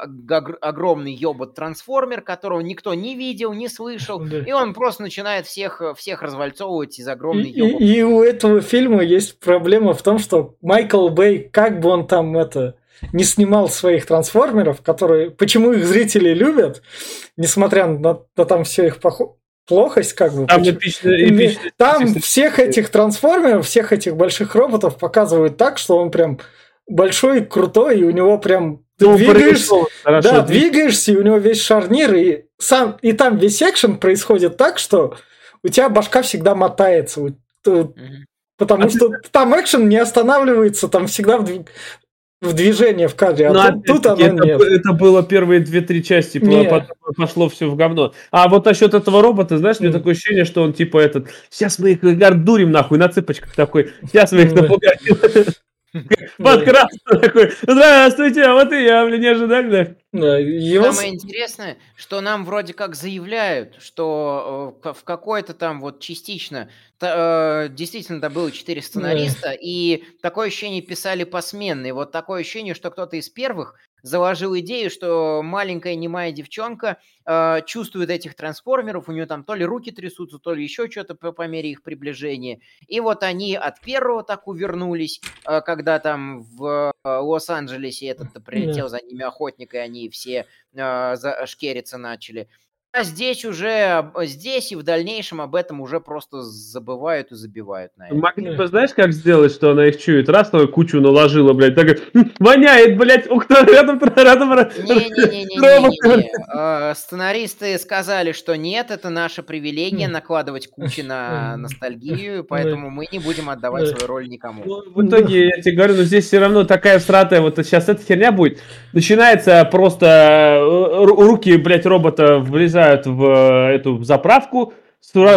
огромный ёбот-трансформер, которого никто не видел, не слышал, Да. и он просто начинает всех, всех развальцовывать из И, огромной и- ёбот. и у этого фильма есть проблема в том, что Майкл Бэй, как бы он там это не снимал своих трансформеров, которые, почему их зрители любят, несмотря на, на там все их похо- плохость, как бы. Там эпично, эпично. Там всех этих трансформеров, всех этих больших роботов показывают так, что он прям большой, крутой, и у него прям ты Ну, двигаешься, хорошо. да, двигаешься, и у него весь шарнир, и сам и там весь экшен происходит так, что у тебя башка всегда мотается, потому А что там экшен не останавливается, там всегда в, дви- в кадре, а Ну, тут, тут оно это, нет. это было первые две-три части, Не. потом пошло все в говно. А вот насчет этого робота, знаешь, мне Мгм. такое ощущение, что он типа этот, сейчас мы их дурим нахуй на цыпочках такой, сейчас мы их напугаем. Подкрасться такой, здравствуйте, а вот и я, блин, не ожидали, да? Да, его Самое интересное, что нам вроде как заявляют, что э, в какой-то там вот частично та- э, действительно там было четыре сценариста, и такое ощущение писали посменно. И вот такое ощущение, что кто-то из первых заложил идею, что маленькая немая девчонка э, чувствует этих трансформеров, у нее там то ли руки трясутся, то ли еще что-то по, по мере их приближения. И вот они от первого так увернулись, э, когда там в э, Лос-Анджелесе этот прилетел за ними охотник, и они все э, за- шкериться начали. А здесь уже, об- здесь и в дальнейшем об этом уже просто забывают и забивают на это. Могли бы, знаешь, как сделать, что она их чует? Раз, такой кучу наложила, блядь, так «Хм, воняет, блядь, ух ты, рядом, рядом, Не-не-не-не-не-не. Э, Сценаристы сказали, что нет, это наше привилегия М. накладывать кучи на М. ностальгию, поэтому мы не будем отдавать Да. свою роль никому. Ну, в итоге, я тебе говорю, ну здесь все равно такая всратая, вот сейчас эта херня будет. Начинается просто э, ру- руки, блядь, робота влезают в э, эту заправку,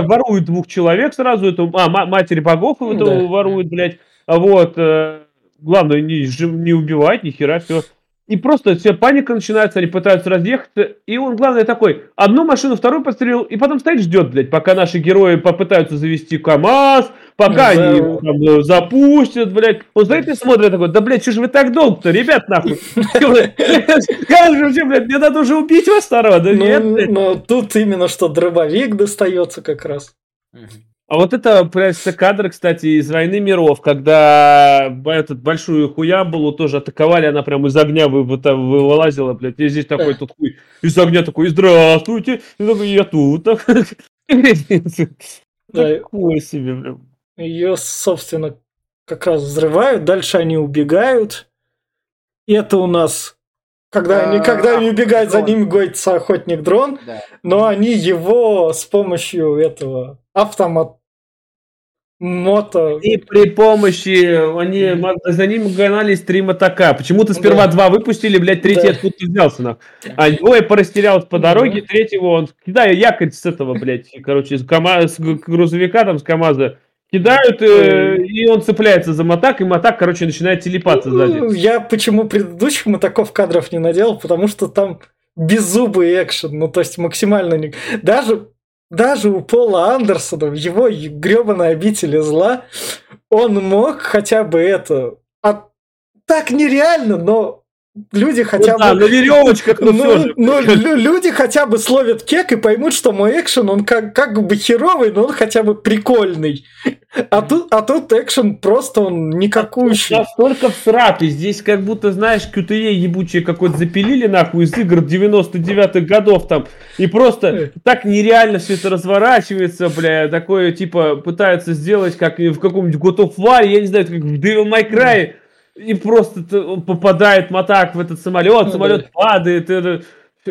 воруют двух человек сразу, эту, а, ма- матери богов эту Да. воруют, блядь. Вот, э, главное, не, не убивать, ни хера, все. И просто вся паника начинается, они пытаются разъехаться, и он, главное, такой, одну машину, вторую подстрелил, и потом стоит, ждет, блядь, пока наши герои попытаются завести КАМАЗ, пока Да. они его там э, запустят, блядь. Он стоит и смотрит такой, да, блядь, что же вы так долго-то, ребят, нахуй? Как же, чё, блядь, мне надо уже убить вас второго, да нет, Ну, блядь. но тут именно что дробовик достается как раз. А вот это, просто кадр, кстати, из «Войны миров», когда б- этот большую хуябулу тоже атаковали, она прям из огня вы, вы- там вылазила, блядь, и здесь такой тут хуй из огня такой, здравствуйте, и такой, я тут. Такое себе, блядь. Ее, собственно, как раз взрывают, дальше они убегают. И это у нас, когда они, когда они убегают, за ними гонится охотник-дрон, но они его с помощью этого автомат мото... И при помощи, они, за ним гонались три мотока. Почему-то сперва Да. два выпустили, блядь, третий Да. откуда взялся, нахуй. А двое порастерялось по дороге, третьего он, кидая якорь с этого, блядь, короче, с, КамА- с грузовика, там, с КамАЗа, кидают, э, и он цепляется за мотак, и мотак, короче, начинает телепаться Ну, сзади. Я почему предыдущих мотоков кадров не наделал, потому что там беззубый экшен, ну то есть максимально не... Даже, даже у Пола Андерсона в его гребаной обители зла он мог хотя бы это... а так нереально, но люди хотя Ну да, бы... на веревочках, ну, Ну, все же. ну, лю- люди хотя бы словят кек и поймут, что мой экшен, он как, как бы херовый, но он хотя бы прикольный. А тут, а тут экшен просто он никакущий. Настолько всратый. Здесь как будто, знаешь, QTE ебучие какой-то запилили нахуй из игр 99-х годов там. И просто так нереально все это разворачивается, бля. Такое, типа, пытаются сделать, как в каком-нибудь God of War, я не знаю, как в Devil May Cry. И просто он попадает мотак в этот самолет, самолет да. падает. это-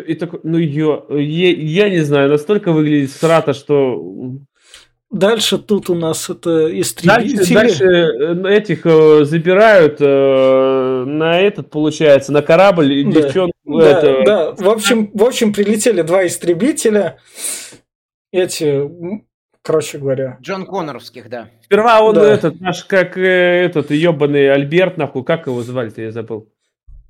И такой, ну ё, я, я не знаю, настолько выглядит срато, что Дальше тут у нас это Дальше, истребители. дальше э, этих э, забирают э, на этот, получается, на корабль и Да. девчонку. Да, это, да. В общем, в общем, прилетели два истребителя. Эти, короче говоря. Джон Конноровских, да. Сперва он Да. этот, наш, как э, этот ебаный Альберт, нахуй, как его звали-то, я забыл.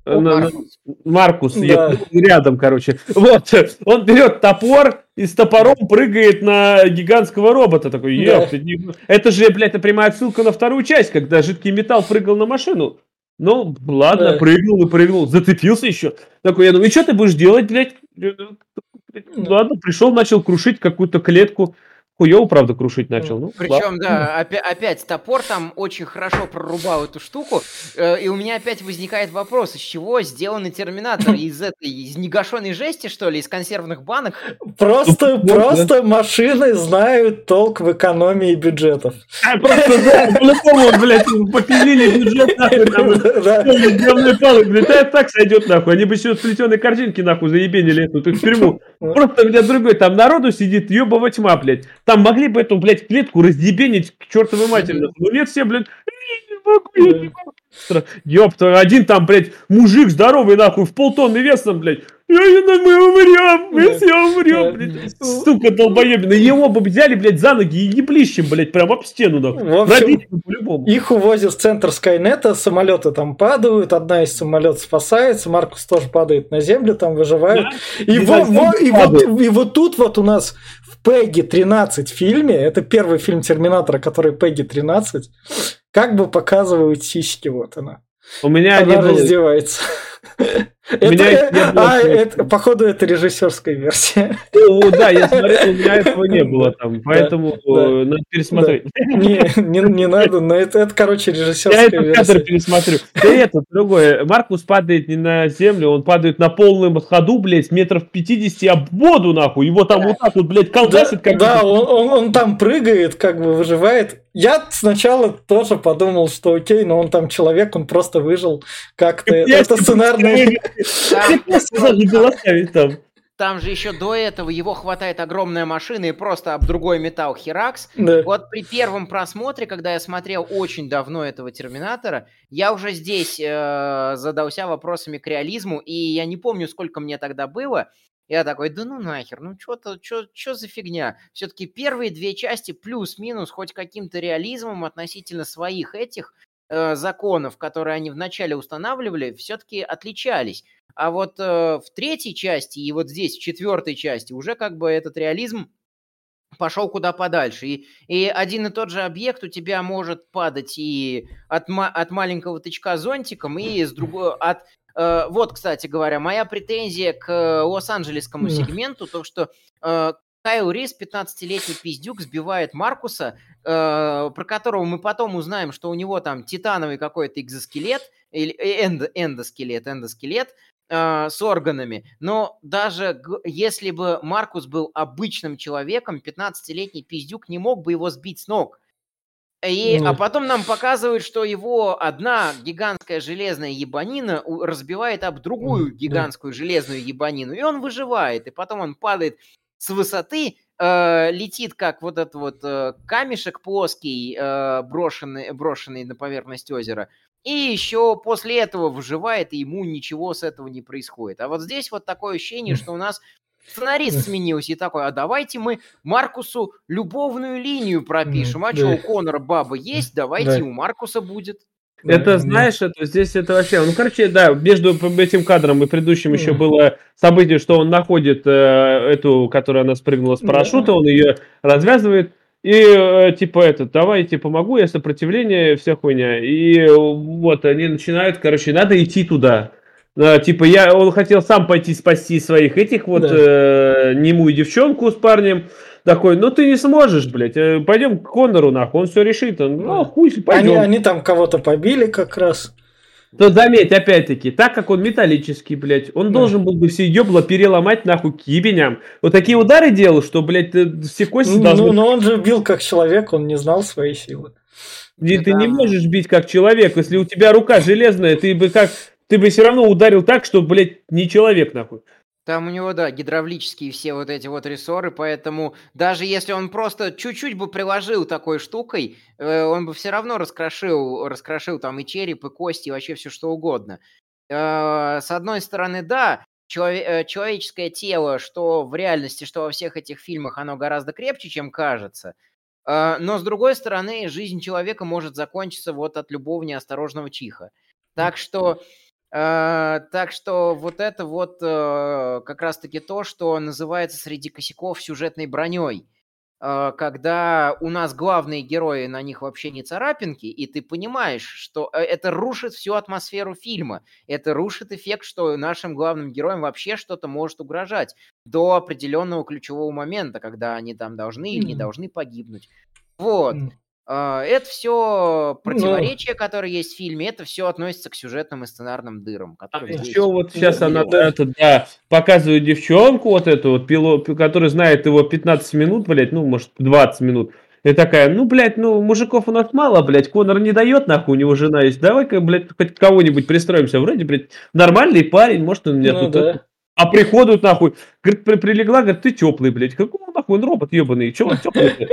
На- на- Маркус. Маркус, Да. рядом, короче. Вот, он берет топор и с топором прыгает на гигантского робота. Такой, Да. «Ёпта, не- Это же, блядь, это прямая отсылка на вторую часть, когда жидкий металл прыгал на машину. Ну, ладно, Да. прыгнул и прыгнул, зацепился еще. Такой, я думаю, и что ты будешь делать, блядь? Ладно, пришел, начал крушить какую-то клетку. Хуёво, правда, крушить начал. Ну, ладно. Причем, да, опя- опять топор там очень хорошо прорубал эту штуку, э, и у меня опять возникает вопрос, из чего сделаны терминатор? Из этой, из негашенной жести, что ли, из консервных банок? Просто, Ну, да. просто машины знают толк в экономии бюджетов. А, Просто, да, по-любому, блядь, попилили бюджет, нахуй, там, палок, блядь, так сойдет нахуй. Они бы еще с плетеной корзинки нахуй заебенили эту, в тюрьму. Просто, блядь, другой, там народу сидит, ебова тьма, блядь. Там могли бы эту, блядь, клетку разъебенить к чертовой матери. Ну нет, все, блядь, «Я не могу, я не могу». Ёпта, один там, блядь, мужик здоровый, нахуй, в полтонны весом, блядь. Не мы умрем, мы Да. все умрем, Да. блядь. Сука долбоебина. Его бы взяли, блядь, за ноги и еблищем, блядь, прям об стену, общем, Пробить по-любому. Их увозят в центр Скайнета, самолеты там падают, одна из самолетов спасается, Маркус тоже падает на землю, там выживает. И, И во- во- и вот, и вот тут вот у нас в Пегги 13 фильме, это первый фильм Терминатора, который Пегги 13, как бы показывают сиськи, вот она. У меня не Она было... раздевается. меня Это, а, походу, это режиссерская версия. О, да, я смотрел, у меня этого не было там, поэтому э, надо пересмотреть. Не, надо, но это, короче, Я режиссерская этот кадр версия. пересмотрю. Да это другое. Маркус падает не на землю, он падает на полном ходу, блядь, метров 50 об воду, нахуй. Его там вот так вот, блядь, колбасит, да, он там прыгает, как бы выживает. Я сначала тоже подумал, что окей, но он там человек, он просто выжил как-то. Это сценарный... Там же еще до этого его хватает огромная машина и просто об другой металл херакс. Да. Вот при первом просмотре, когда я смотрел очень давно этого Терминатора, я уже здесь э, задался вопросами к реализму, и я не помню, сколько мне тогда было. Я такой, да ну нахер, ну что-то, что за фигня? Все-таки первые две части плюс-минус хоть каким-то реализмом относительно своих этих э, законов, которые они вначале устанавливали, все-таки отличались. А вот э, в третьей части и вот здесь, в четвертой части, уже как бы этот реализм пошел куда подальше. И, и один и тот же объект у тебя может падать и от, от маленького тычка зонтиком, и с другой... От, вот, кстати говоря, моя претензия к э, лос-анджелесскому сегменту, то, что э, Кайл Рис, 15-летний пиздюк, сбивает Маркуса, э, про которого мы потом узнаем, что у него там титановый какой-то экзоскелет, или э, эндо- эндоскелет, эндоскелет, э, с органами. Но даже если бы Маркус был обычным человеком, 15-летний пиздюк не мог бы его сбить с ног. И, а потом нам показывают, что его одна гигантская железная ебанина разбивает об другую гигантскую железную ебанину, и он выживает. И потом он падает с высоты, э, летит как вот этот вот э, камешек плоский, э, брошенный, брошенный на поверхность озера, и еще после этого выживает, и ему ничего с этого не происходит. А вот здесь вот такое ощущение, что у нас сценарист сменился и такой, а давайте мы Маркусу любовную линию пропишем. А что, у Конора баба есть, давайте у Маркуса будет. Это, знаешь, это здесь это вообще... Ну, короче, да, между этим кадром и предыдущим еще было событие, что он находит э, эту, которая она спрыгнула с парашюта, он ее развязывает, и э, типа это, давай я тебе помогу, я сопротивление, вся хуйня. И э, вот они начинают, короче, надо идти туда. А, типа я, он хотел сам пойти спасти своих этих вот Да. э, немую девчонку с парнем. Такой, ну ты не сможешь, блядь, э, пойдем к Конору, нахуй, он все решит. Он, ну, хуй, Они, пойдем. они там кого-то побили как раз. То заметь, опять-таки, так как он металлический, блядь, он Да. должен был бы все ебло переломать нахуй к ебеням. Вот такие удары делал, что, блядь, ты- все кости Ну, должны... но он же бил как человек, он не знал своей силы. И ты Да. не можешь бить как человек. Если у тебя рука железная, ты бы как... Ты бы все равно ударил так, что, блядь, не человек, нахуй. Там у него, да, гидравлические все вот эти вот рессоры, поэтому даже если он просто чуть-чуть бы приложил такой штукой, э, он бы все равно раскрошил, раскрошил там и череп, и кости, и вообще все что угодно. Э, с одной стороны, да, челове- э, человеческое тело, что в реальности, что во всех этих фильмах, оно гораздо крепче, чем кажется. Э, но с другой стороны, жизнь человека может закончиться вот от любого неосторожного чиха. Так что так что вот это вот э, как раз-таки то, что называется среди косяков сюжетной броней. Э, когда у нас главные герои, на них вообще не царапинки, и ты понимаешь, что это рушит всю атмосферу фильма. Это рушит эффект, что нашим главным героям вообще что-то может угрожать до определенного ключевого момента, когда они там должны или не должны погибнуть. Вот. А, это все ну противоречия, ну, которые есть в фильме, это все относится к сюжетным и сценарным дырам. Которые а еще вот сейчас она да. Это, да, показывает девчонку, вот эту вот пилот, которая знает его 15 минут, блядь, ну, может, 20 минут. И такая, ну, блядь, ну, мужиков у нас мало, блядь, Конор не дает, нахуй, у него жена есть. Давай-ка, блядь, хоть кого-нибудь пристроимся. Вроде, блядь, нормальный парень, может, он меня ну, тут... Да. А приходят нахуй, говорит, при, прилегла, говорит, ты теплый, блядь. Какой нахуй он робот ебаный? Че он теплый?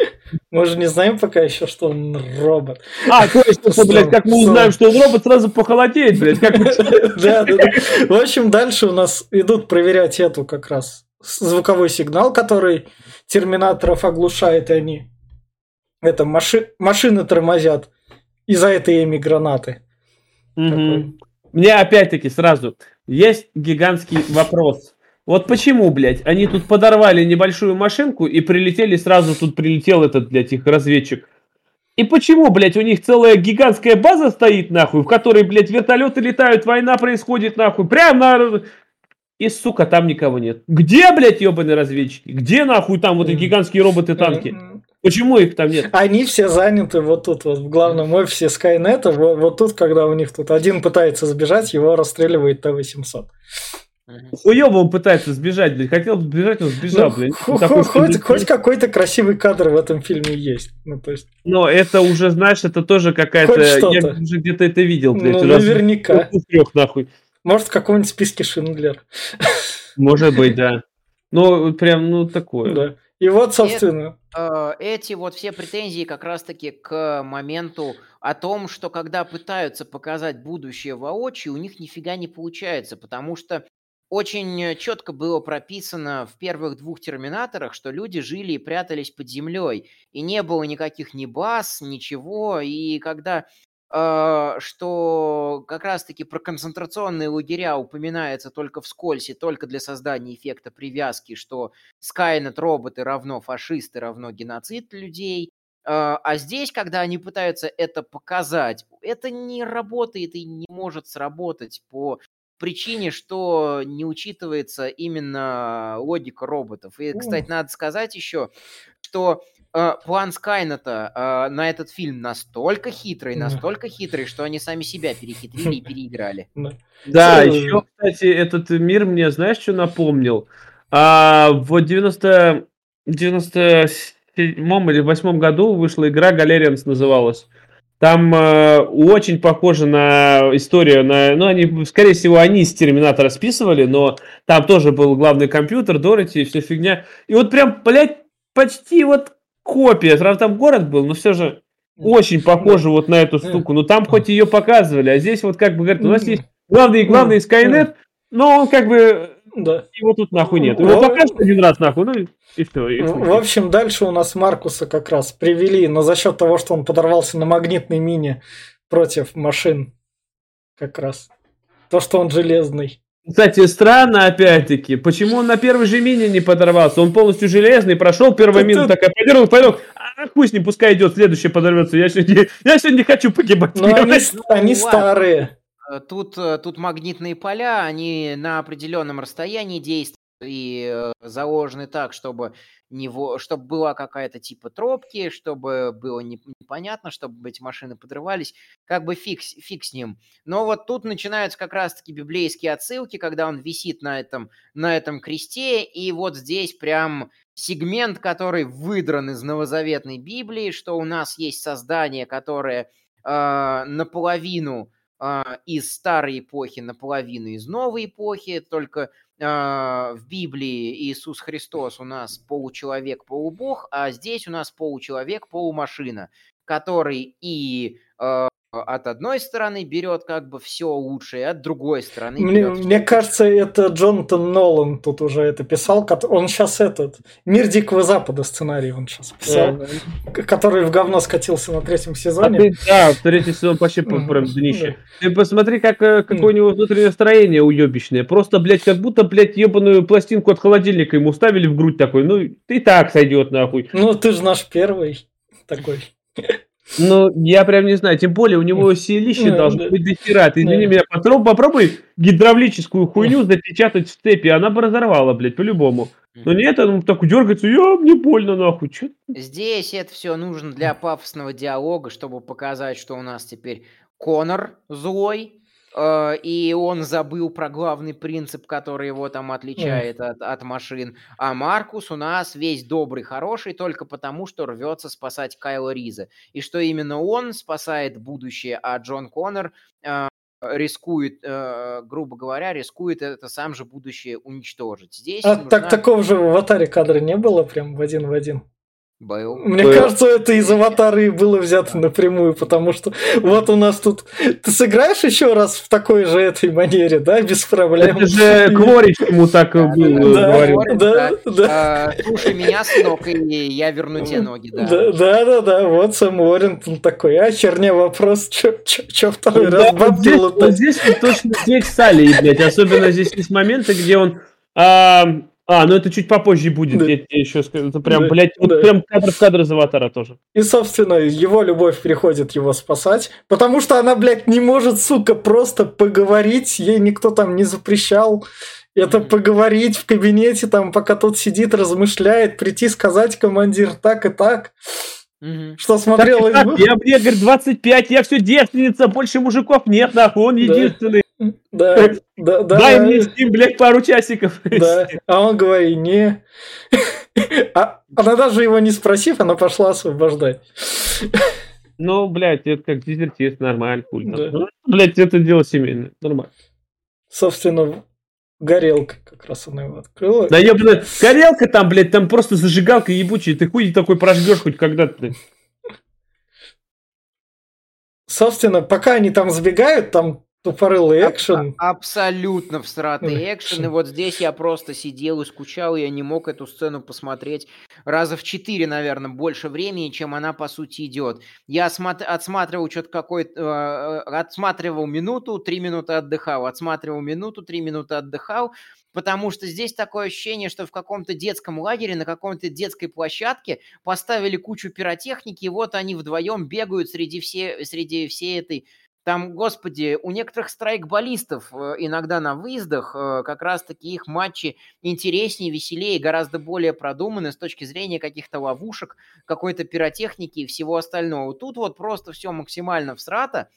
Мы же не знаем пока еще, что он робот. А, то есть, что, блядь, как мы узнаем, что он робот, сразу похолодеет, блядь. Как... Да, да, да. В общем, дальше у нас идут проверять эту как раз звуковой сигнал, который терминаторов оглушает, и они это маши... машины тормозят. И за это ими гранаты. Угу. Мне опять-таки сразу есть гигантский вопрос. Вот почему, блядь, они тут подорвали небольшую машинку и прилетели сразу, тут прилетел этот, блядь, их разведчик. И почему, блядь, у них целая гигантская база стоит, нахуй, в которой, блядь, вертолеты летают, война происходит, нахуй, прям на... И, сука, там никого нет. Где, блядь, ебаные разведчики? Где, нахуй, там вот эти гигантские роботы-танки? Почему их там нет? Они все заняты вот тут, вот в главном офисе Скайнета, вот, вот тут, когда у них тут один пытается сбежать, его расстреливает Т-800. Хуёво он пытается сбежать, блядь. Хотел сбежать, он сбежал, ну, блядь. хоть, хоть какой-то красивый кадр в этом фильме есть. Ну, то есть... Но это уже, знаешь, это тоже какая-то... Я уже где-то это видел, блядь. Ну, наверняка. Трех, нахуй. Может, в каком-нибудь списке Шиндлер. Может быть, да. Ну, прям, ну, такое. Да. И вот, собственно... Э, эти вот все претензии как раз-таки к моменту о том, что когда пытаются показать будущее воочию, у них нифига не получается, потому что очень четко было прописано в первых двух терминаторах, что люди жили и прятались под землей, и не было никаких ни баз, ничего, и когда э, что как раз-таки про концентрационные лагеря упоминается только вскользь и только для создания эффекта привязки, что Скайнет роботы равно фашисты равно геноцид людей. Э, а здесь, когда они пытаются это показать, это не работает и не может сработать по причине, что не учитывается именно логика роботов. И, кстати, надо сказать еще, что э, план Скайнета э, на этот фильм настолько хитрый, настолько хитрый, что они сами себя перехитрили и переиграли. Да, еще, кстати, этот мир мне, знаешь, что напомнил? А, в 90... 97 или 8 году вышла игра Галерианс называлась. Там э, очень похоже на историю, на, ну, они, скорее всего, они с Терминатора списывали, но там тоже был главный компьютер, Дороти и вся фигня. И вот прям, блядь, почти вот копия. Правда, там город был, но все же очень похоже вот на эту штуку. Ну, там хоть ее показывали, а здесь вот как бы, говорят, у нас есть главный и главный Skynet, но он как бы да. Его тут нахуй нет. Его покажут один раз нахуй, ну и что. И в общем, дальше у нас Маркуса как раз привели, но за счет того, что он подорвался на магнитной мине против машин. Как раз. То, что он железный. Кстати, странно, опять-таки, почему он на первой же мине не подорвался? Он полностью железный, прошел первую мину, такая, пойдем, пойдем, а хуй с ним, пускай идет, следующий подорвется. Я сегодня, я сегодня не хочу погибать. Но они, они старые. Э, тут, э, тут магнитные поля, они на определенном расстоянии действуют и э, заложены так, чтобы, него, чтобы была какая-то типа тропки, чтобы было непонятно, чтобы эти машины подрывались, как бы фиг, фиг с ним. Но вот тут начинаются как раз-таки библейские отсылки, когда он висит на этом, на этом кресте, и вот здесь прям сегмент, который выдран из новозаветной Библии, что у нас есть создание, которое э, наполовину из старой эпохи, наполовину из новой эпохи, только а, в Библии Иисус Христос у нас получеловек, полубог, а здесь у нас получеловек, полумашина, который и а, от одной стороны берет как бы все лучшее, от другой стороны Мне, мне кажется, это Джонатан Нолан тут уже это писал. Он сейчас этот «Мир Дикого Запада» сценарий он сейчас писал, да. который в говно скатился на третьем сезоне. А ты, да, третий сезон почти прям днище. Ты посмотри, как, э, какое у него внутреннее настроение уебищное. Просто, блядь, как будто, блядь, ебаную пластинку от холодильника ему ставили в грудь такой. Ну, и так сойдет нахуй. Ну, ты же наш первый такой. Ну, я прям не знаю, тем более у него силище должно быть дохера. Ты извини меня, попробуй гидравлическую хуйню запечатать в степи, она бы разорвала, блядь, по-любому. Но нет, он так дергается, я, мне больно, нахуй. Чё? Здесь это все нужно для пафосного диалога, чтобы показать, что у нас теперь Конор злой, и он забыл про главный принцип, который его там отличает от, от машин. А Маркус у нас весь добрый, хороший, только потому, что рвется спасать Кайла Риза. И что именно он спасает будущее, а Джон Коннор э, рискует, э, грубо говоря, рискует это сам же будущее уничтожить. Здесь а нужна... так такого же в аватаре кадра не было, прям в один в один. Был. Мне Был. кажется, это из аватары было взято напрямую, потому что вот у нас тут... Ты сыграешь еще раз в такой же этой манере, да, без проблем? Это же Кворич ему так был, да, говорил. Да, да, да. А, слушай меня, сынок, и я верну тебе ноги, да. Да, да, да, да. вот Сэм Уоррингтон такой, а, херня, вопрос, что второй раз бабки Вот здесь точно здесь Салли, блядь, особенно здесь есть моменты, где он... А, ну это чуть попозже будет, да. я тебе еще скажу. Это прям, да, блядь, вот да. прям кадр в кадр из аватара тоже. И, собственно, его любовь приходит его спасать, потому что она, блядь, не может, сука, просто поговорить, ей никто там не запрещал. Это поговорить в кабинете, там, пока тот сидит, размышляет, прийти сказать командир так и так. Угу. Что смотрел... Так, так, я, мне, говорит, 25, я все девственница, больше мужиков нет, нахуй, он единственный. Да, да, да. Дай мне с ним, блядь, пару часиков. Да, а он говорит, не. А, она даже его не спросив, она пошла освобождать. Ну, блядь, это как дезертист, нормально, хуй. Да. Ну, блядь, это дело семейное, нормально. Собственно, горелка как раз она его открыла. Да ебаная, горелка там, блядь, там просто зажигалка ебучая, ты хуй такой прожгешь хоть когда-то. Собственно, пока они там сбегают, там Тупорылый экшен. А, абсолютно всратый экшен. И вот здесь я просто сидел и скучал, я не мог эту сцену посмотреть раза в четыре, наверное, больше времени, чем она по сути идет. Я отсматривал что-то какой-то... Э, отсматривал минуту, три минуты отдыхал. Отсматривал минуту, три минуты отдыхал. Потому что здесь такое ощущение, что в каком-то детском лагере, на какой-то детской площадке поставили кучу пиротехники, и вот они вдвоем бегают среди, все, среди всей этой там, господи, у некоторых страйкболистов э, иногда на выездах э, как раз-таки их матчи интереснее, веселее, гораздо более продуманы с точки зрения каких-то ловушек, какой-то пиротехники и всего остального. Тут вот просто все максимально всрато.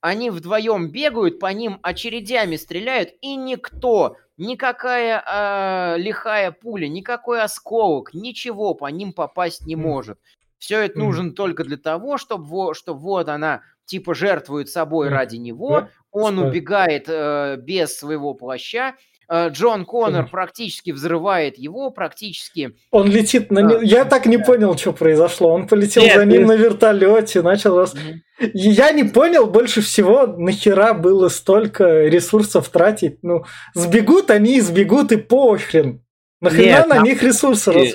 Они вдвоем бегают, по ним очередями стреляют, и никто, никакая э, лихая пуля, никакой осколок, ничего по ним попасть не может. Все это нужно только для того, чтобы, чтобы вот она типа жертвует собой ради него, он убегает э, без своего плаща, э, Джон Коннор практически взрывает его, практически... Он летит на... А, Я так не понял, что произошло. Он полетел Нет, за ним ты... на вертолете, начал раз... Я не понял больше всего, нахера было столько ресурсов тратить. Ну, сбегут они, сбегут и похрен. Нахрена Нет, на них ресурсы раз...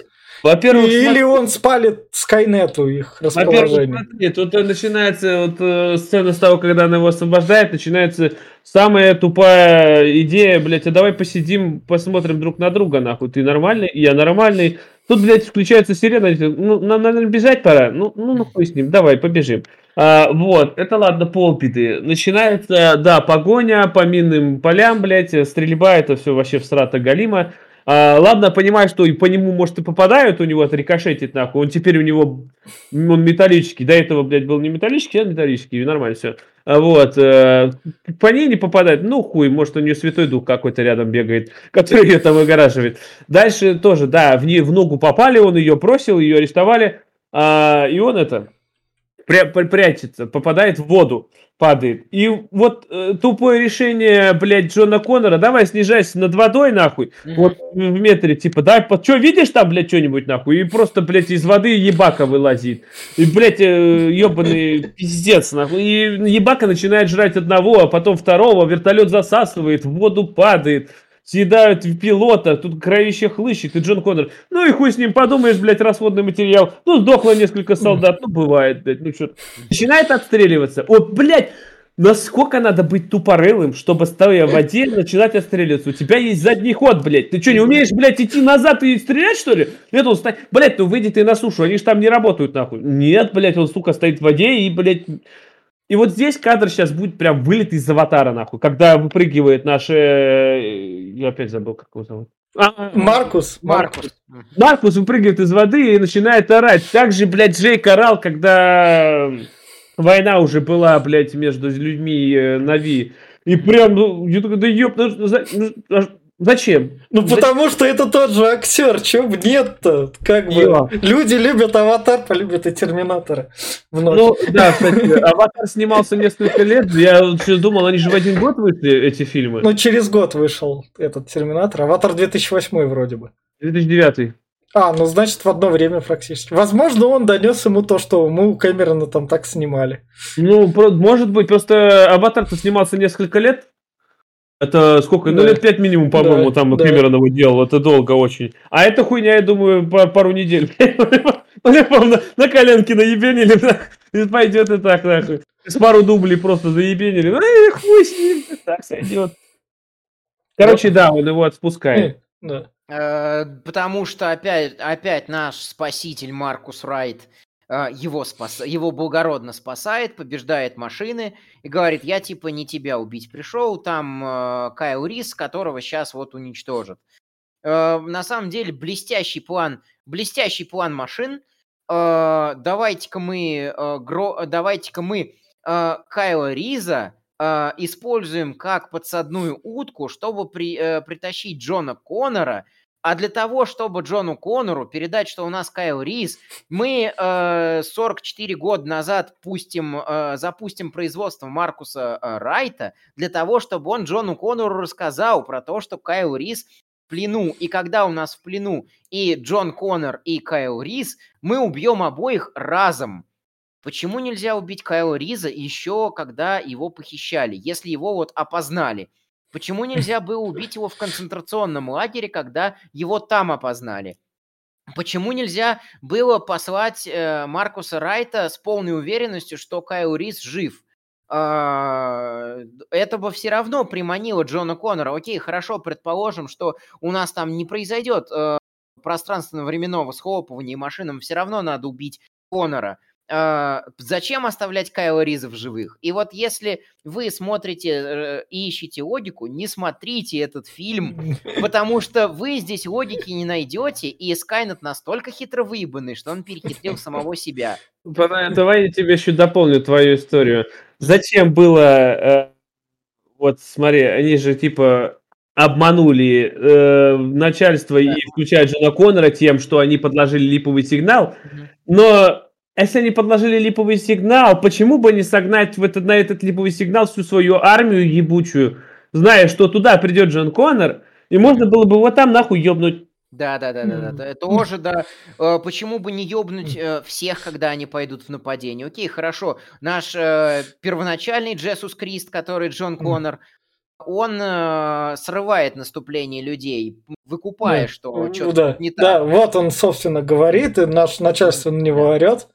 Во-первых, Или смотри... он спалит Скайнету их расположение. Смотри, тут начинается вот, э, сцена с того, когда она его освобождает, начинается самая тупая идея, блядь, а давай посидим, посмотрим друг на друга, нахуй. Ты нормальный, я нормальный. Тут, блядь, включается сирена, ну, нам, наверное, бежать пора. Ну, ну, ну, хуй с ним, давай, побежим. А, вот, это ладно, полпиты. Начинается, да, погоня по минным полям, блядь, стрельба, это все вообще в страта Галима. А, ладно, понимаю, что и по нему, может, и попадают, у него отрикошетит, нахуй. Он теперь у него, он металлический. До этого, блядь, был не металлический, а металлический, и нормально все. А вот, э, по ней не попадает, ну хуй, может, у нее святой дух какой-то рядом бегает, который ее там выгораживает. Дальше тоже, да, в, ней, в ногу попали, он ее бросил, ее арестовали, а, и он это, прячется, попадает в воду, падает. И вот э, тупое решение, блядь, Джона Коннора, давай снижайся над водой, нахуй, Мгм. вот в метре, типа, дай, по... что, видишь там, блядь, что-нибудь, нахуй, и просто, блядь, из воды ебака вылазит. И, блядь, ебаный пиздец, нахуй. И ебака начинает жрать одного, а потом второго, вертолет засасывает, в воду падает. Съедают пилота, тут кровище хлыщет, и Джон Коннор. Ну и хуй с ним, подумаешь, блядь, расходный материал. Ну, сдохло несколько солдат, ну, бывает, блядь, ну, что Начинает отстреливаться. О, блядь, насколько надо быть тупорылым, чтобы, стоя в воде, начинать отстреливаться? У тебя есть задний ход, блядь. Ты что, не умеешь, блядь, идти назад и стрелять, что ли? Нет, он стоит... Блядь, ну выйди ты на сушу, они же там не работают, нахуй. Нет, блядь, он, сука, стоит в воде и, блядь... И вот здесь кадр сейчас будет прям вылет из аватара, нахуй, когда выпрыгивает наш... э, Я опять забыл, как его зовут. А, Маркус. Маркус. Маркус выпрыгивает из воды и начинает орать. Так же, блядь, Джейк орал, когда война уже была, блядь, между людьми э, Нави. И прям, ну, я такой, да ёб, ну, за- ну, зачем? Ну, потому что это тот же актер, бы нет-то? Как бы, Ё. люди любят Аватар, полюбят и Терминатора. Вновь. Ну, да, кстати, Аватар снимался несколько лет. Я сейчас думал, они же в один год вышли, эти фильмы. Ну, через год вышел этот Терминатор. Аватар 2008 вроде бы. 2009. А, ну значит в одно время практически. Возможно, он донес ему то, что мы у Кэмерона там так снимали. Ну, может быть, просто Аватар-то снимался несколько лет. Это сколько? Ну, Да. лет пять минимум, по-моему, Да, там да. Кэмерон его делал. Это долго очень. А эта хуйня, я думаю, пару недель. На, коленке наебенили. Пойдет и так, нахуй. С пару дублей просто заебенили. Ну, и хуй с ним. Так сойдет. Короче, да, он его отпускает. Да. Э, Потому что опять, опять наш спаситель Маркус Райт его, спас... его благородно спасает, побеждает машины и говорит, я типа не тебя убить пришел, там э, Кайл Рис, которого сейчас вот уничтожат. Э, На самом деле блестящий план, блестящий план машин. Э, Давайте-ка мы, э, гро- давайте-ка мы э, Кайла Риза э, используем как подсадную утку, чтобы при- э, притащить Джона Коннора, а для того, чтобы Джону Коннору передать, что у нас Кайл Риз, мы э, 44 года назад пустим, э, запустим производство Маркуса э, Райта для того, чтобы он Джону Коннору рассказал про то, что Кайл Риз в плену. И когда у нас в плену и Джон Коннор, и Кайл Риз, мы убьем обоих разом. Почему нельзя убить Кайла Риза еще когда его похищали, если его вот опознали? Почему нельзя было убить его в концентрационном лагере, когда его там опознали? Почему нельзя было послать э, Маркуса Райта с полной уверенностью, что Кайл Риз жив? А, Это бы все равно приманило Джона Коннора. Окей, хорошо, предположим, что у нас там не произойдет э, пространственно-временного схлопывания, и машинам все равно надо убить Коннора. А, Зачем оставлять Кайла Риза в живых? И вот если вы смотрите э, и ищете логику, не смотрите этот фильм, потому что вы здесь логики не найдете, и Скайнет настолько хитро выебанный, что он перехитрил самого себя. Давай, я тебе еще дополню твою историю. Зачем было, э, вот смотри, они же типа обманули э, начальство и включая Джона Коннора тем, что они подложили липовый сигнал, но если они подложили липовый сигнал, почему бы не согнать в этот, на этот липовый сигнал всю свою армию ебучую, зная, что туда придет Джон Коннор, и можно было бы вот там нахуй ебнуть. Да, да, да, да, да, да. Тоже, да. Э, Почему бы не ёбнуть э, всех, когда они пойдут в нападение? Окей, хорошо. Наш э, первоначальный Джесус Крист, который Джон Коннор, он э, срывает наступление людей, выкупая, Да. что Ну, что-то да. не Да, так. вот он, собственно, говорит, и наш начальство на него орет.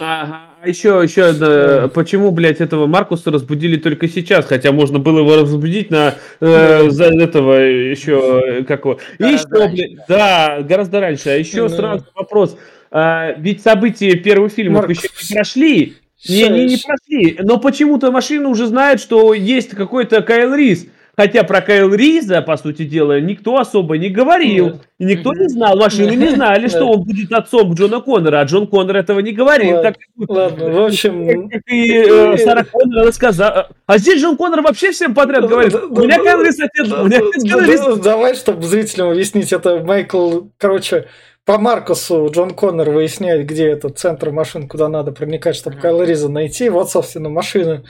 Ага. А еще, еще одно, почему, блядь, этого Маркуса разбудили только сейчас, хотя можно было его разбудить на э, за этого еще э, как его. И еще, блядь, да, гораздо раньше. А еще Ну. сразу вопрос. А, ведь события первых фильмов Марк, еще не прошли. Не, не, не прошли. Но почему-то машина уже знает, что есть какой-то Кайл Рис. Хотя про Кайл Риза, по сути дела, никто особо не говорил. Нет. И никто не знал, машины не знали, что он будет отцом Джона Коннора, а Джон Коннор этого не говорил. Ладно, Так как- Ладно, в общем... как и э, Сара Коннор рассказала. А здесь Джон Коннор вообще всем подряд говорит, у меня Кайл Рис отец, у меня отец Да, Кайл Рис». да, Давай, чтобы зрителям объяснить, это Майкл, короче, по Маркусу Джон Коннор выясняет, где этот центр машин, куда надо проникать, чтобы. Кайл Риза найти. Вот, собственно, машины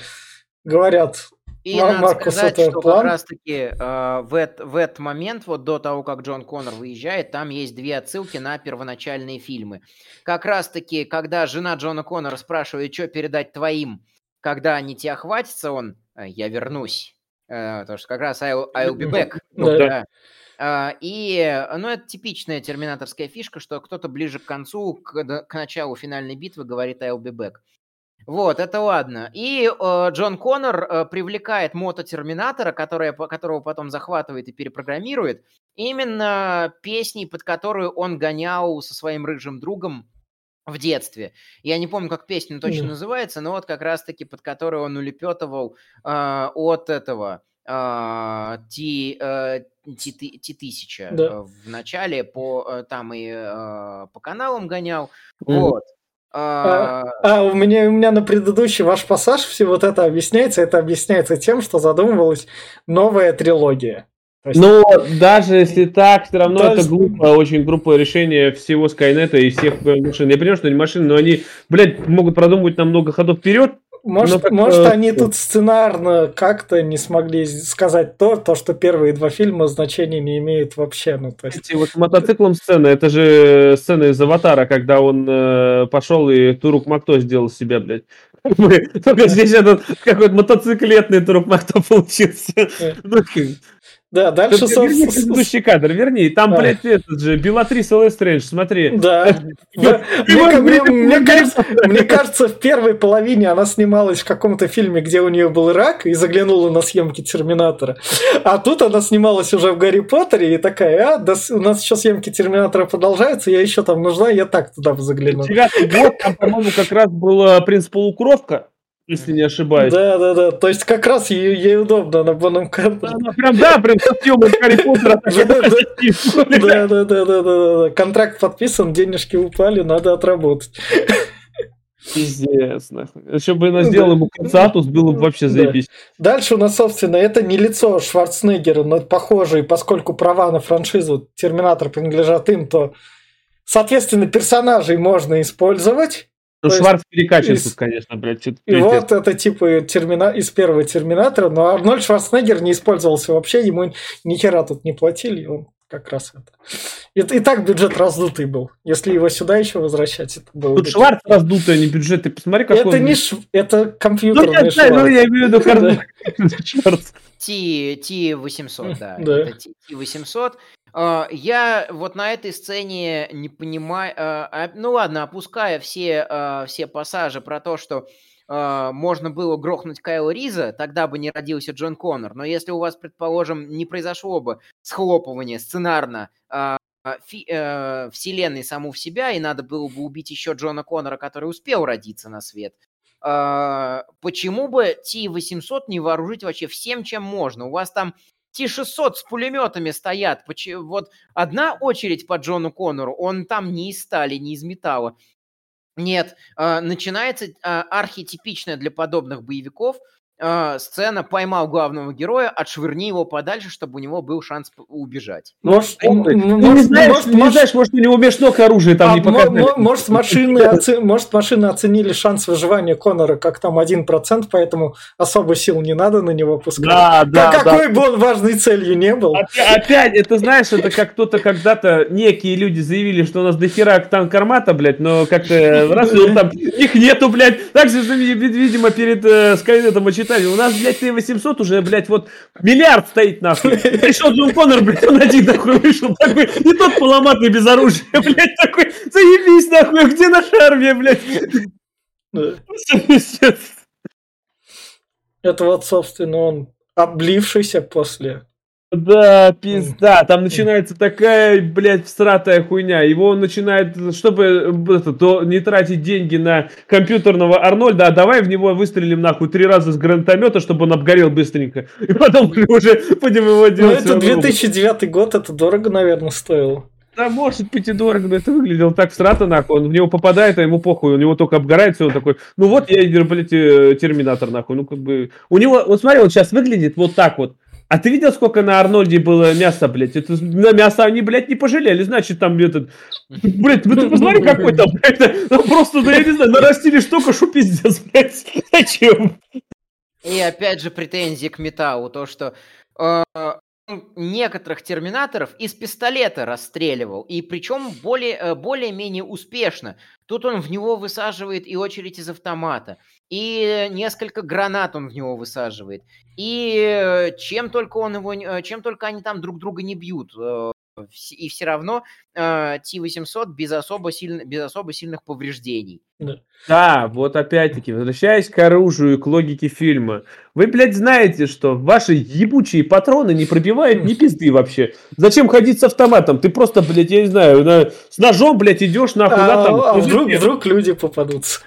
говорят, И Мар- надо Маркус, сказать, это что план? как раз-таки э, в, эт- в этот момент, вот до того, как Джон Коннор выезжает, там есть две отсылки на первоначальные фильмы. Как раз-таки, когда жена Джона Коннора спрашивает, что передать твоим, когда они тебя хватятся, он «Э, «Я вернусь». Э, Потому что как раз I'll, I'll be back. Да. Да. А, И, э, ну, это типичная терминаторская фишка, что кто-то ближе к концу, к, к началу финальной битвы говорит I'll be back. Вот, это ладно. И э, Джон Коннор э, привлекает мототерминатора, которая, по- которого потом захватывает и перепрограммирует, именно песней, под которую он гонял со своим рыжим другом в детстве. Я не помню, как песня точно Мгм. называется, но вот как раз-таки под которую он улепетывал э, от этого э, Ти, э, Ти- Ти- Ти-1000 Да. э, в начале по, там и по каналам гонял. Мгм. Вот. А, А у меня, у меня на предыдущий ваш пассаж все вот это объясняется. Это объясняется тем, что задумывалась новая трилогия. Есть- Но даже если так, все равно То это глупо, очень глупое решение всего Скайнета и всех э, машин. Я понимаю, что они машины, но они, блядь, могут продумывать на много ходов вперед. Может, Ну, может э, они тут сценарно как-то не смогли сказать то, то, что первые два фильма значения не имеют вообще. Ну, то есть... Эти вот с мотоциклом сцена, это же сцена из Аватара, когда он э, пошел и Турук Макто сделал себя, блядь. Только здесь этот какой-то мотоциклетный Турук Макто получился. Да, дальше, Верни собственно, предыдущий кадр, верни. Там, Да. блядь, этот же, Белатрис Лестрэндж, смотри. Да. Мне, кажется, в первой половине она снималась в каком-то фильме, где у нее был рак, и заглянула на съемки Терминатора. А тут она снималась уже в Гарри Поттере, и такая, а, да, у нас еще съемки Терминатора продолжаются, я еще там нужна, я так туда загляну. Девятый год, там, по-моему, как раз был принц Полукровка, если не ошибаюсь. Да, да, да. То есть как раз ей, ей удобно на Боном кадре. Она прям, да, прям со съемок Гарри Поттера. Да, да. Да, да, да, да, да, да, да. Контракт подписан, денежки упали, надо отработать. Пиздец, нахуй. Еще бы она сделала ему концатус, было бы вообще Да. заебись. Дальше у нас, собственно, это не лицо Шварценеггера, но похоже, и поскольку права на франшизу Терминатор принадлежат им, то, соответственно, персонажей можно использовать. Ну, Шварц перекачан из- тут, конечно, блядь. И пиздец. вот это типа термина... из первого Терминатора, но Арнольд Шварценеггер не использовался вообще, ему ни хера тут не платили, он как раз это. И, и так бюджет раздутый был. Если его сюда еще возвращать, это было Тут бы- Шварц раздутый, а не бюджет. Ты посмотри, какой Это он, не ш... это Ну, компьютерный я знаю, ну, Шварц. я имею в виду Шварц. T, T800, да. Да. Это T- T800. А, Я вот на этой сцене не понимаю... а, а, Ну ладно, опуская все, а, все пассажи про то, что а, можно было грохнуть Кайла Риза, тогда бы не родился Джон Коннор. Но если у вас, предположим, не произошло бы схлопывание сценарно а, а, фи- э, вселенной саму в себя, и надо было бы убить еще Джона Коннора, который успел родиться на свет, а, почему бы Ти-800 не вооружить вообще всем, чем можно? У вас там Ти-600 с пулеметами стоят. Вот одна очередь по Джону Коннору, он там не из стали, не из металла. Нет, а, начинается а, архетипичная для подобных боевиков а, сцена «Поймал главного героя, отшвырни его подальше, чтобы у него был шанс убежать». Может, м- м- Ты не может, знаешь, может, не знаешь, может, у него межног оружия там а, не мо- может, машины оце- может, машины оценили шанс выживания Конора как там 1%, поэтому особо сил не надо на него пускать. Да, да, Как- да. Какой бы он важной целью не был. Опя- Опять, это знаешь, это как кто-то когда-то, некие люди заявили, что у нас дохера танк армата, блядь, но как-то раз, там, их нету, блядь. Так же, видимо, перед э, Скайнетом отчитали. У нас, блядь, Т-800 уже, блядь, вот миллиард стоит, нахуй. Пришел Джон Коннор, блядь, он один нахуй вышел, такой, и тот поломатый без оружия, блядь, такой, заебись, нахуй, где наша армия, блядь? Это вот, собственно, он облившийся после. Да, пизда. Там начинается такая, блядь, всратая хуйня. Его он начинает, чтобы это, то, не тратить деньги на компьютерного Арнольда, а давай в него выстрелим нахуй три раза с гранатомета, чтобы он обгорел быстренько. И потом уже будем его Ну, делать. это всё равно. 2009 год, это дорого, наверное, стоило. Да, может быть и дорого, но это выглядело так всрато, нахуй. Он в него попадает, а ему похуй. У него только обгорает, все, он такой, ну вот я, блядь, э, терминатор, нахуй. Ну, как бы... У него, вот смотри, он сейчас выглядит вот так вот. А ты видел, сколько на Арнольде было мяса, блядь? Это, на мясо они, блядь, не пожалели. Значит, там этот... Блядь, ну ты посмотри, какой там, блядь, ну, просто, да я не знаю, нарастили штука, что пиздец, блядь. Зачем? И опять же претензии к Метау, то, что э, некоторых терминаторов из пистолета расстреливал, и причем более, э, более-менее успешно. Тут он в него высаживает и очередь из автомата, и несколько гранат он в него высаживает, и э, чем только он его, э, чем только они там друг друга не бьют, и все равно э, T-800 без особо, сильно, без особо сильных повреждений. Да. да, вот опять-таки, возвращаясь к оружию и к логике фильма. Вы, блядь, знаете, что ваши ебучие патроны не пробивают ни пизды вообще. Зачем ходить с автоматом? Ты просто, блядь, я не знаю, на, с ножом, блядь, идешь нахуй. А, там, а вдруг, вдруг люди попадутся.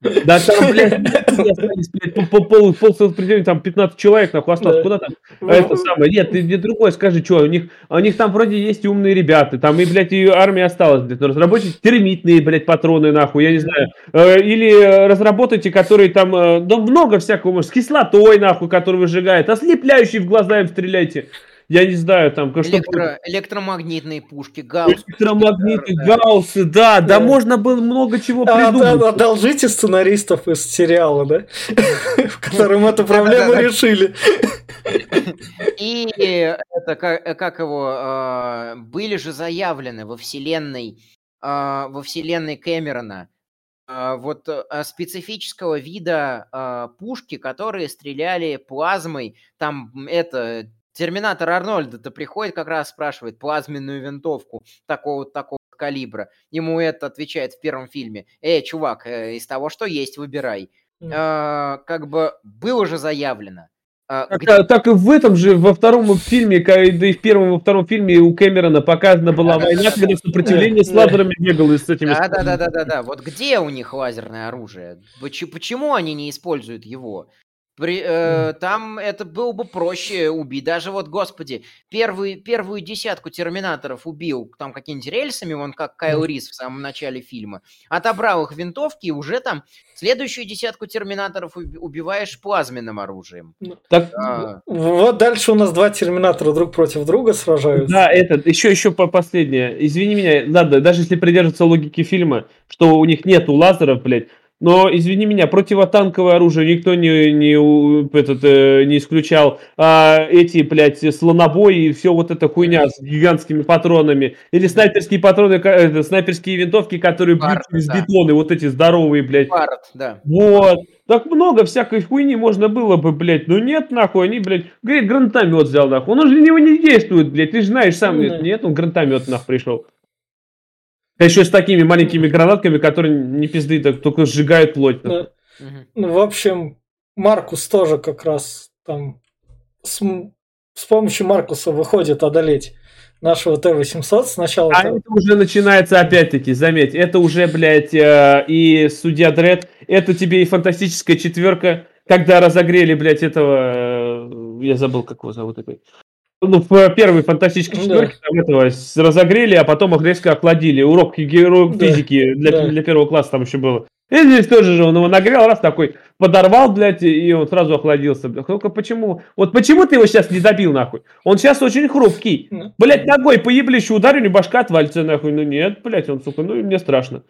Да там, блядь, по, пол, пол, там 15 человек, нахуй, осталось. Куда там? А это самое. Нет, ты мне другое скажи, что, у них, у них там вроде есть умные ребята, там и, блядь, и армия осталась, блядь, разработать термитные, блядь, патроны, нахуй, я не знаю. Э, или разработайте, которые там, э, да много всякого, может, с кислотой, нахуй, который выжигает, ослепляющий в глаза им стреляйте я не знаю, там... Электро, электромагнитные пушки, гауссы. Электромагниты, да. гауссы, да, да, да, можно было много чего а, придумать. Да, одолжите сценаристов из сериала, да, в котором эту проблему решили. И это, как его, а, были же заявлены во вселенной, а, во вселенной Кэмерона, вот специфического вида пушки, которые стреляли плазмой, там это Терминатор Арнольда-то приходит как раз спрашивает плазменную винтовку такого такого калибра. Ему это отвечает в первом фильме. Эй, чувак, э, из того, что есть, выбирай. Mm. А, как бы было же заявлено. А, так, где... так и в этом же, во втором фильме, да и в первом, во втором фильме у Кэмерона показана была да, война, да, когда да, сопротивление да, с лазерами да. бегало с этими... Да, да, да, да, да, да. Вот где у них лазерное оружие? Почему они не используют его? При, э, там это было бы проще убить. Даже вот, господи, первый, первую десятку терминаторов убил там какими-нибудь рельсами, вон как Кайл Рис в самом начале фильма. Отобрал их винтовки, и уже там следующую десятку терминаторов убиваешь плазменным оружием. Ну, так, а... Вот дальше у нас два терминатора друг против друга сражаются. Да, этот, еще, еще по последнее. Извини меня, надо, даже если придерживаться логики фильма, что у них нету лазеров, блядь, но, извини меня, противотанковое оружие никто не, не, этот, э, не исключал. А эти, блядь, слонобои и все вот эта хуйня с гигантскими патронами. Или снайперские патроны, это, снайперские винтовки, которые бьют через да. бетоны, вот эти здоровые, блядь. Барт, да. Вот. Так много всякой хуйни можно было бы, блядь. Но нет, нахуй, они, блядь, говорит, гранатомет взял, нахуй. Он уже на него не действует, блядь. Ты же знаешь сам, нет, нет он гранатомет, нахуй, пришел. Да еще с такими маленькими гранатками, которые не пизды, так только сжигают плоть. Ну, ну, в общем, Маркус тоже как раз там с, с помощью Маркуса выходит одолеть нашего Т-800 сначала. А это уже начинается опять-таки, заметь, это уже, блядь, э, и Судья Дред, это тебе и фантастическая четверка, когда разогрели, блядь, этого, э, я забыл, как его зовут такой, ну, в первой фантастической четверке да. там этого разогрели, а потом их резко охладили. Урок физики да. для, да. для первого класса там еще было. И здесь тоже же он его нагрел, раз такой подорвал, блядь, и он сразу охладился. Только почему? Вот почему ты его сейчас не добил, нахуй? Он сейчас очень хрупкий. Блядь, ногой по еблищу ударю, не башка отвалится, нахуй. Ну нет, блядь, он, сука, ну мне страшно.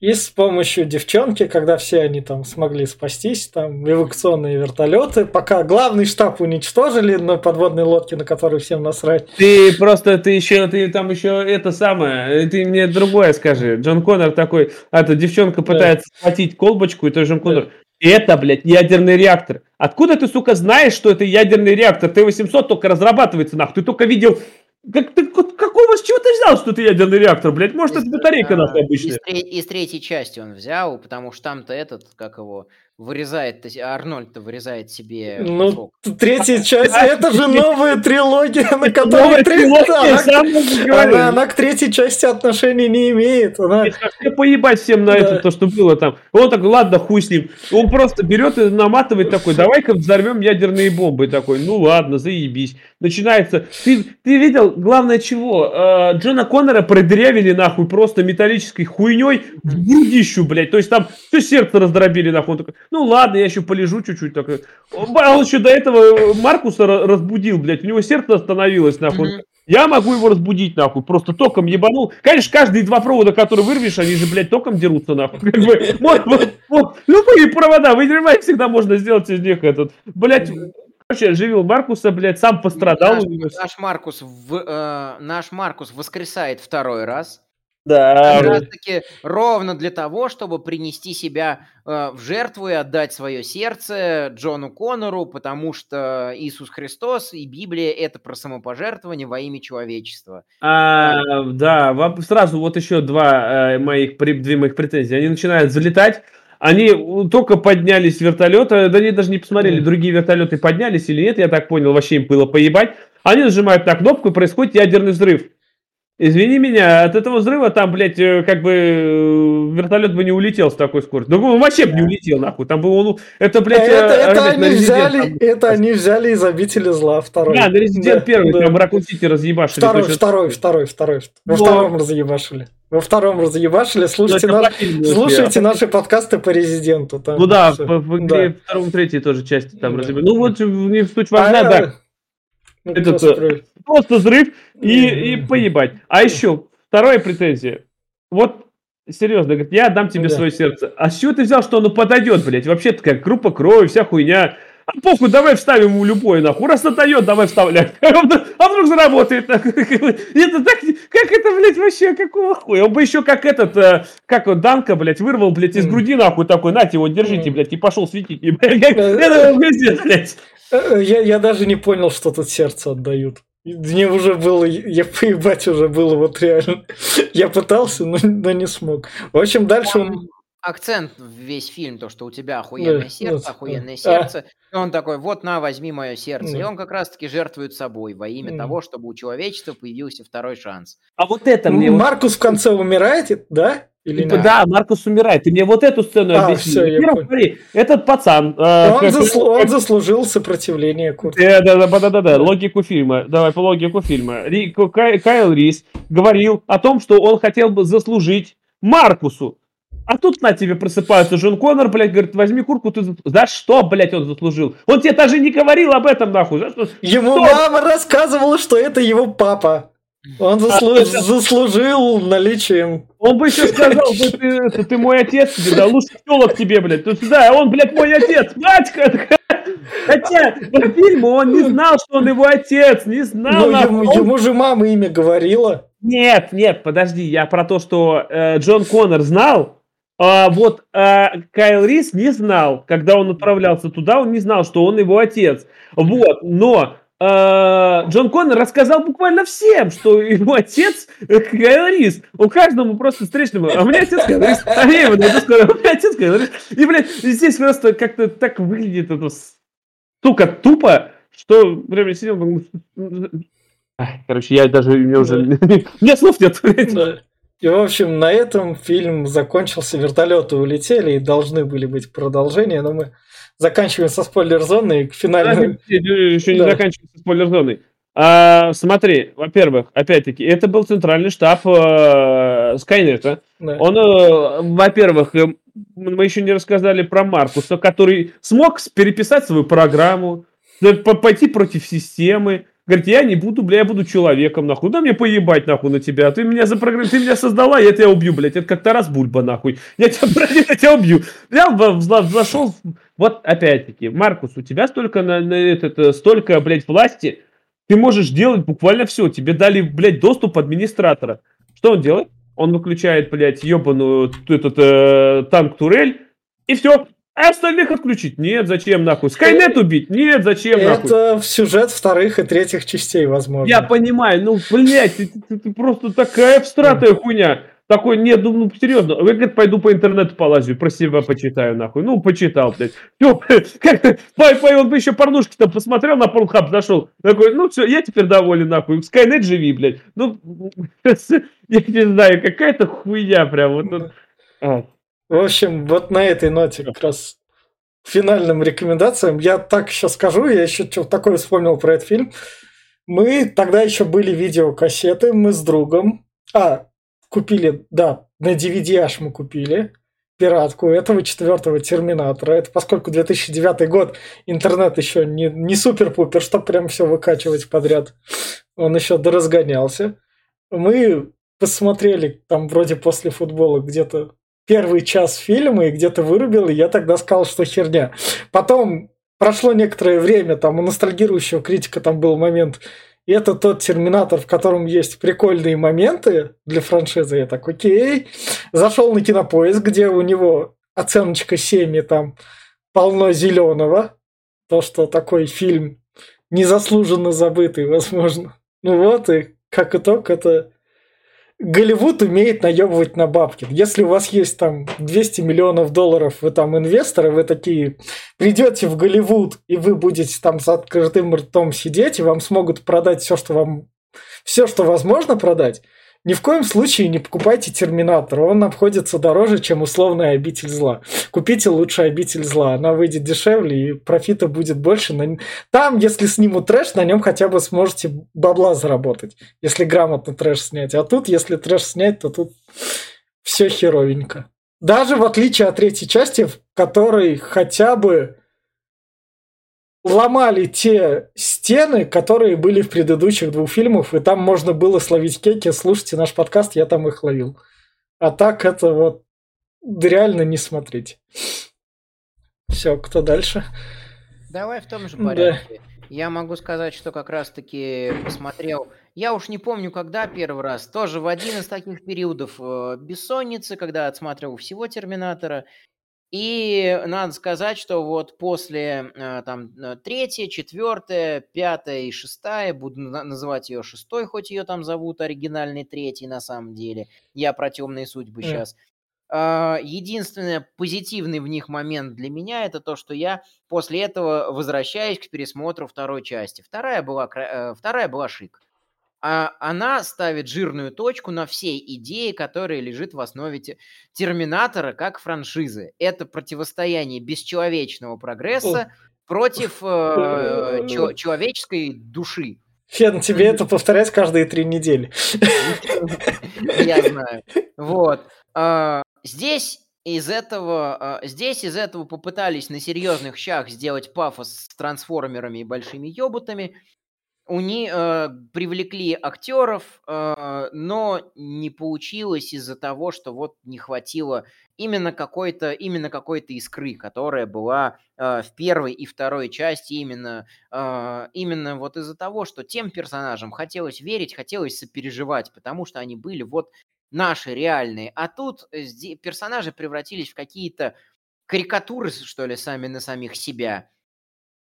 И с помощью девчонки, когда все они там смогли спастись, там эвакуационные вертолеты, пока главный штаб уничтожили на подводной лодке, на которой всем насрать. Ты просто, ты еще, ты там еще это самое, ты мне другое скажи. Джон Коннор такой, а эта девчонка пытается да. схватить колбочку, и то Джон Коннор, да. Это, блядь, ядерный реактор. Откуда ты, сука, знаешь, что это ядерный реактор? Т-800 только разрабатывается, нахуй. Ты только видел как, ты, какого, с чего ты взял, что это ядерный реактор, блядь? Может, из, это батарейка а, нахуй обычная? Из, из третьей части он взял, потому что там-то этот, как его, вырезает, Арнольд-то вырезает себе Ну, кусок. третья часть, это же новая трилогия, на которой трилогия, она, к третьей части отношений не имеет. Она... поебать всем на это, то, что было там. Он такой, ладно, хуй с ним. Он просто берет и наматывает такой, давай-ка взорвем ядерные бомбы. Такой, ну ладно, заебись. Начинается. Ты, ты видел, главное чего? Э, Джона Коннора продырявили нахуй просто металлической хуйней в грудищу, блядь. То есть там все сердце раздробили нахуй. Он такой, ну ладно, я еще полежу чуть-чуть. Такой. А он еще до этого Маркуса разбудил, блядь, у него сердце остановилось, нахуй. Mm-hmm. Я могу его разбудить, нахуй, просто током ебанул. Конечно, каждые два провода, которые вырвешь, они же, блядь, током дерутся, нахуй. Как бы, вот, вот, вот, любые провода, выдеревай, всегда можно сделать из них этот. Блядь, Короче, оживил Маркуса, блядь, сам пострадал. Наш, наш Маркус, в, э, наш Маркус воскресает второй раз. Да. Как раз таки ровно для того, чтобы принести себя э, в жертву и отдать свое сердце Джону Коннору, потому что Иисус Христос и Библия это про самопожертвование во имя человечества. А, да, сразу вот еще два э, моих, две моих претензии. Они начинают залетать. Они только поднялись с вертолета, да они даже не посмотрели, другие вертолеты поднялись или нет, я так понял, вообще им было поебать. Они нажимают на кнопку, и происходит ядерный взрыв. Извини меня, от этого взрыва там, блядь, э, как бы э, вертолет бы не улетел с такой скоростью. Ну, он вообще бы не улетел, нахуй. Там было, ну, это, блядь, это, э, это, они взяли, это они взяли из обители зла второй. Да, на Резидент да, первый, да. там Ракун Сити разъебашили. Второй, точно. второй, второй, второй. Во Но... втором разъебашили. Во втором разъебашили. Слушайте, ну, наш, слушайте наши подкасты по Резиденту. Там ну да, все. в, в игре да. втором, третьей тоже части там да. разъебали. Ну вот, не суть важна, а, да. Ну, Этот, просто взрыв и, и поебать. А еще вторая претензия. Вот серьезно, говорит, я отдам тебе да. свое сердце. А с чего ты взял, что оно подойдет, блядь? Вообще такая группа крови, вся хуйня. А похуй, давай вставим ему любой, нахуй. Раз отдает, давай вставлять. А вдруг заработает. Это так, как это, блядь, вообще, какого хуя? Он бы еще как этот, э, как он, Данка, блядь, вырвал, блядь, из груди, нахуй, такой, нате, вот, держите, блядь, и пошел светить. Это, блядь. Э, я, я даже не понял, что тут сердце отдают. Мне уже было, я поебать уже было, вот реально. Я пытался, но, но не смог. В общем, дальше он... Акцент весь фильм, то, что у тебя охуенное да, сердце, да, охуенное да. сердце. И он такой, вот на, возьми мое сердце. Да. И он как раз-таки жертвует собой во имя да. того, чтобы у человечества появился второй шанс. А вот это мне... Маркус в конце умирает, да? Или типа, да, Маркус умирает. Ты мне вот эту сцену а, объясни. Все, я смотри, этот пацан... Э, он, как, заслу... он заслужил сопротивление Курта. Да, да, да, да, да, да, логику фильма. Давай по логику фильма. Ри... Кай... Кайл Рис говорил о том, что он хотел бы заслужить Маркусу. А тут на тебе просыпается Джон Коннор, блядь, говорит, возьми курку, ты за что, блядь, он заслужил? Он тебе даже не говорил об этом, нахуй. За что? Ему что? мама рассказывала, что это его папа. Он заслу... а, заслужил наличием. Он бы еще сказал, что ты, что ты мой отец тебе, да, лучше телок тебе, блядь. Тут сюда, а он, блядь, мой отец, батька. Хотя по фильму он не знал, что он его отец, не знал. Но ему, он... ему же мама имя говорила. Нет, нет, подожди, я про то, что э, Джон Коннор знал, а вот а, Кайл Рис не знал, когда он отправлялся туда, он не знал, что он его отец. Вот, но а, Джон Коннор рассказал буквально всем, что его отец Кайл Рис. Он каждому просто встречному, а у меня отец Кайл Рис, а я его найду скоро, у меня отец Кайл Рис. И, блядь, здесь просто как-то так выглядит это, сука, тупо, что прям сидел, Короче, я даже, мне уже, мне слов нет. И, в общем, на этом фильм закончился, вертолеты улетели, и должны были быть продолжения, но мы заканчиваем со спойлер-зоной к финальному... Еще не да. заканчиваем со спойлер-зоной. А, смотри, во-первых, опять-таки, это был центральный штаб э, Скайнета. Да. Он, э, во-первых, э, мы еще не рассказали про Маркуса, который смог переписать свою программу, пойти против системы, Говорит, я не буду, бля, я буду человеком, нахуй. Да мне поебать, нахуй, на тебя. Ты меня запрограмм... ты меня создала, я тебя убью, блядь. Это как Тарас Бульба, нахуй. Я тебя, блядь, я тебя убью. Я зашел... Вот, опять-таки, Маркус, у тебя столько, на, на этот, столько, блядь, власти, ты можешь делать буквально все. Тебе дали, блядь, доступ администратора. Что он делает? Он выключает, блядь, ебаную этот э, танк-турель, и все, а остальных отключить? Нет, зачем нахуй? Скайнет убить? Нет, зачем нахуй? Это в сюжет вторых и третьих частей, возможно. Я понимаю, ну, блядь, ты, ты, ты просто такая абстрактная хуйня. Такой, нет, ну, ну серьезно, я, говорит, пойду по интернету полазю, про себя почитаю, нахуй. Ну, почитал, блядь. Все, как-то, он бы еще порнушки там посмотрел, на порнхаб зашел. Такой, ну, все, я теперь доволен, нахуй. Скайнет живи, блядь. Ну, я не знаю, какая-то хуйня прям. Вот, а. В общем, вот на этой ноте как раз финальным рекомендациям. Я так еще скажу, я еще что такое вспомнил про этот фильм. Мы тогда еще были видеокассеты, мы с другом. А, купили, да, на DVD аж мы купили. пиратку этого четвертого Терминатора. Это поскольку 2009 год, интернет еще не, не супер-пупер, чтобы прям все выкачивать подряд. Он еще доразгонялся. Мы посмотрели там вроде после футбола где-то первый час фильма и где-то вырубил, и я тогда сказал, что херня. Потом прошло некоторое время, там у ностальгирующего критика там был момент, и это тот Терминатор, в котором есть прикольные моменты для франшизы. Я так, окей. Зашел на кинопоиск, где у него оценочка 7, и там полно зеленого. То, что такой фильм незаслуженно забытый, возможно. Ну вот, и как итог, это Голливуд умеет наебывать на бабки. Если у вас есть там 200 миллионов долларов, вы там инвесторы, вы такие придете в Голливуд, и вы будете там с открытым ртом сидеть, и вам смогут продать все, что вам все, что возможно продать, ни в коем случае не покупайте Терминатор. Он обходится дороже, чем условная обитель зла. Купите лучше обитель зла. Она выйдет дешевле, и профита будет больше. Там, если снимут трэш, на нем хотя бы сможете бабла заработать, если грамотно трэш снять. А тут, если трэш снять, то тут все херовенько. Даже в отличие от третьей части, в которой хотя бы ломали те стены, которые были в предыдущих двух фильмах, и там можно было словить кеки. Слушайте наш подкаст, я там их ловил. А так это вот реально не смотреть. Все, кто дальше? Давай в том же порядке. Да. Я могу сказать, что как раз-таки посмотрел, я уж не помню, когда первый раз, тоже в один из таких периодов э, бессонницы, когда отсматривал всего Терминатора, и надо сказать, что вот после э, там э, третья, четвертая, пятая и шестая, буду называть ее шестой, хоть ее там зовут оригинальный третий на самом деле, я про темные судьбы сейчас. А, единственный позитивный в них момент для меня это то, что я после этого возвращаюсь к пересмотру второй части. Вторая была, э, вторая была шик она ставит жирную точку на всей идее, которая лежит в основе Терминатора как франшизы. Это противостояние бесчеловечного прогресса против э, чел- человеческой души. Фен, тебе это повторять каждые три недели. Я знаю. Вот. А, здесь из этого, а, здесь из этого попытались на серьезных щах сделать пафос с трансформерами и большими ёбутами, у них э, привлекли актеров, э, но не получилось из-за того, что вот не хватило именно какой-то именно какой-то искры, которая была э, в первой и второй части именно э, именно вот из-за того, что тем персонажам хотелось верить, хотелось сопереживать, потому что они были вот наши реальные, а тут персонажи превратились в какие-то карикатуры, что ли, сами на самих себя.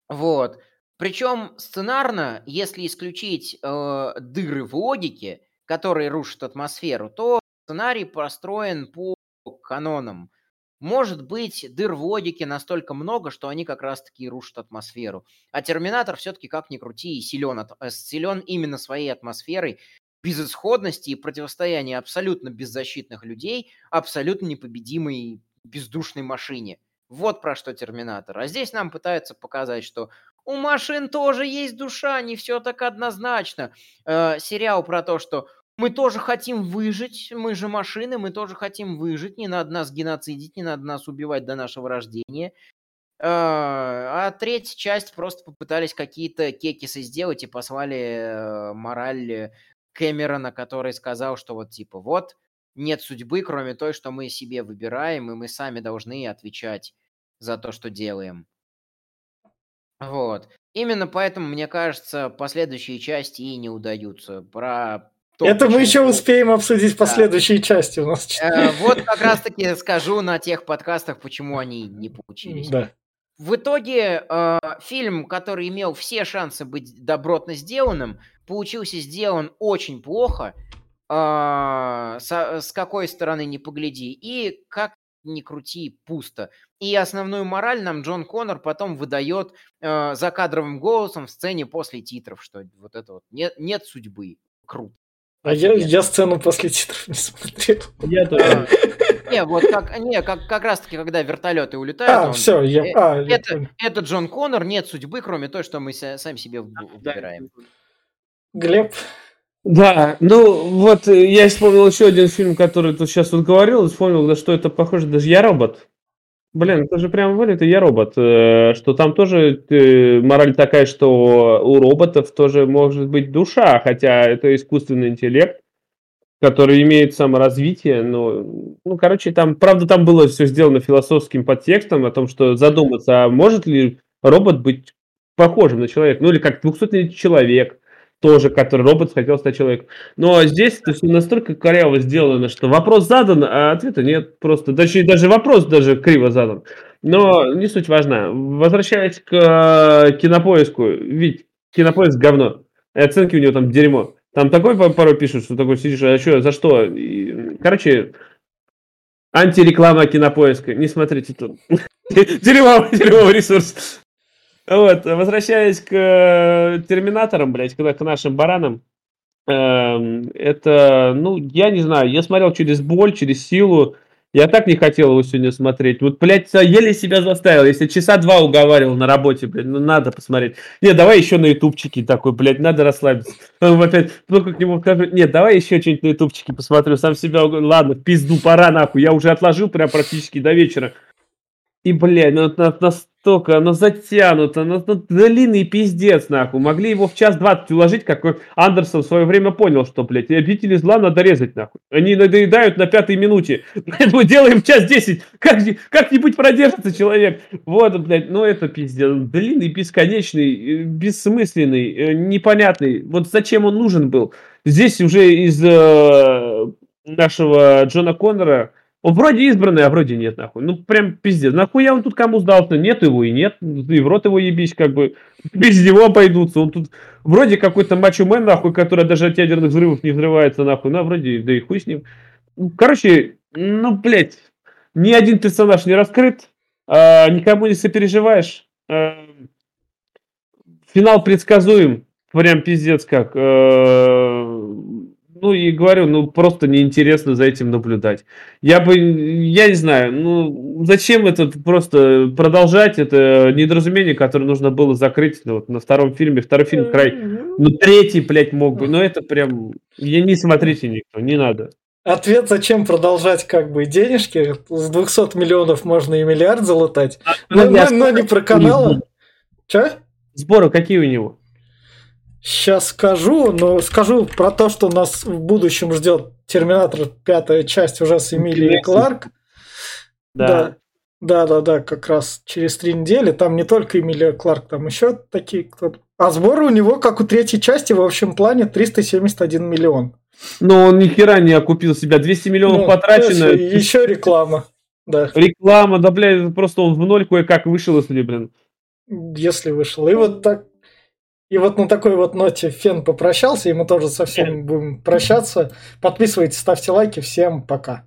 Вот. Причем сценарно, если исключить э, дыры в логике, которые рушат атмосферу, то сценарий построен по канонам. Может быть, дыр в логике настолько много, что они как раз-таки рушат атмосферу. А Терминатор все-таки, как ни крути, силен, э, силен именно своей атмосферой, безысходности и противостояния абсолютно беззащитных людей абсолютно непобедимой бездушной машине. Вот про что Терминатор. А здесь нам пытаются показать, что у машин тоже есть душа, не все так однозначно. Э, сериал про то, что мы тоже хотим выжить, мы же машины, мы тоже хотим выжить, не надо нас геноцидить, не надо нас убивать до нашего рождения. Э, а третья часть просто попытались какие-то кекисы сделать и послали э, мораль Кэмерона, который сказал, что вот типа вот нет судьбы, кроме той, что мы себе выбираем, и мы сами должны отвечать за то, что делаем. Вот. Именно поэтому, мне кажется, последующие части и не удаются. Про то, Это почему... мы еще успеем обсудить последующие да. части у нас. Э, вот как раз-таки скажу на тех подкастах, почему они не получились. Да. В итоге э, фильм, который имел все шансы быть добротно сделанным, получился сделан очень плохо. Э, с, с какой стороны не погляди. И как не крути, пусто. И основную мораль нам Джон Коннор потом выдает э, закадровым голосом в сцене после титров, что вот это вот нет, нет судьбы. Круто. А я, я сцену после титров не смотрел. Я тоже. Не, вот как, не, как, как раз таки, когда вертолеты улетают. А, он, все, я, э, а, это, я это Джон Коннор, нет судьбы, кроме той, что мы сами себе выбираем. Глеб, Да, ну вот э, я вспомнил еще один фильм, который тут сейчас вот говорил, вспомнил, да, что это похоже даже «Я робот». Блин, это же прям вылет, я робот. Э, что там тоже э, мораль такая, что у роботов тоже может быть душа, хотя это искусственный интеллект, который имеет саморазвитие. Но, ну, короче, там, правда, там было все сделано философским подтекстом о том, что задуматься, а может ли робот быть похожим на человека, ну или как 200 человек, тоже, который робот хотел стать человеком. Но здесь это все настолько коряво сделано, что вопрос задан, а ответа нет. Просто даже, даже вопрос даже криво задан. Но не суть важна. Возвращаясь к э, кинопоиску. Ведь кинопоиск говно. И оценки у него там дерьмо. Там такой порой пишут, что такой сидишь, а что, за что? И, короче, антиреклама кинопоиска. Не смотрите тут. Дерьмовый, дерьмовый ресурс. Вот, возвращаясь к э, терминаторам, блядь, к, к нашим баранам, э, это, ну, я не знаю, я смотрел через боль, через силу, я так не хотел его сегодня смотреть. Вот, блядь, еле себя заставил. Если часа два уговаривал на работе, блядь, ну надо посмотреть. Нет, давай еще на ютубчике такой, блядь, надо расслабиться. Он опять, только к нему скажу, нет, давай еще что-нибудь на ютубчике посмотрю. Сам себя, ладно, пизду, пора нахуй. Я уже отложил прям практически до вечера. И, блядь, ну, это настолько, оно затянуто, оно ну, длинный пиздец, нахуй. Могли его в час двадцать уложить, как Андерсон в свое время понял, что, блядь, обители зла надо резать, нахуй. Они надоедают на пятой минуте. Поэтому делаем час десять. Как, как-нибудь продержится человек. Вот, блядь, ну это пиздец. Длинный, бесконечный, бессмысленный, э, непонятный. Вот зачем он нужен был? Здесь уже из э, нашего Джона Коннора он вроде избранный, а вроде нет, нахуй. Ну, прям пиздец. Нахуя он тут кому сдался? Нет его и нет. И в рот его ебись, как бы. Без него обойдутся. Он тут вроде какой-то мачо-мен, нахуй, который даже от ядерных взрывов не взрывается, нахуй. Ну, вроде, да и хуй с ним. Ну, короче, ну, блядь. Ни один персонаж не раскрыт. А, никому не сопереживаешь. А, финал предсказуем. Прям пиздец как. А, ну и говорю, ну просто неинтересно за этим наблюдать. Я бы, я не знаю, ну зачем это просто продолжать? Это недоразумение, которое нужно было закрыть ну, вот, на втором фильме. Второй фильм край. Ну третий, блядь, мог бы. Но это прям, я не смотрите никто, не надо. Ответ, зачем продолжать как бы денежки? С 200 миллионов можно и миллиард залутать. А, но, но, но не про каналы. Че? Сборы какие у него? Сейчас скажу, но скажу про то, что нас в будущем ждет Терминатор пятая часть уже с Эмилией Кларк. Да. да. Да, да, да, как раз через три недели. Там не только Эмилия Кларк, там еще такие кто А сбор у него, как у третьей части, в общем плане 371 миллион. Но он ни хера не окупил себя. 200 миллионов ну, потрачено. Еще реклама. Да. Реклама, да, блядь, просто он в ноль кое-как вышел, если, блин. Если вышел. И вот так и вот на такой вот ноте Фен попрощался, и мы тоже совсем будем прощаться. Подписывайтесь, ставьте лайки. Всем пока.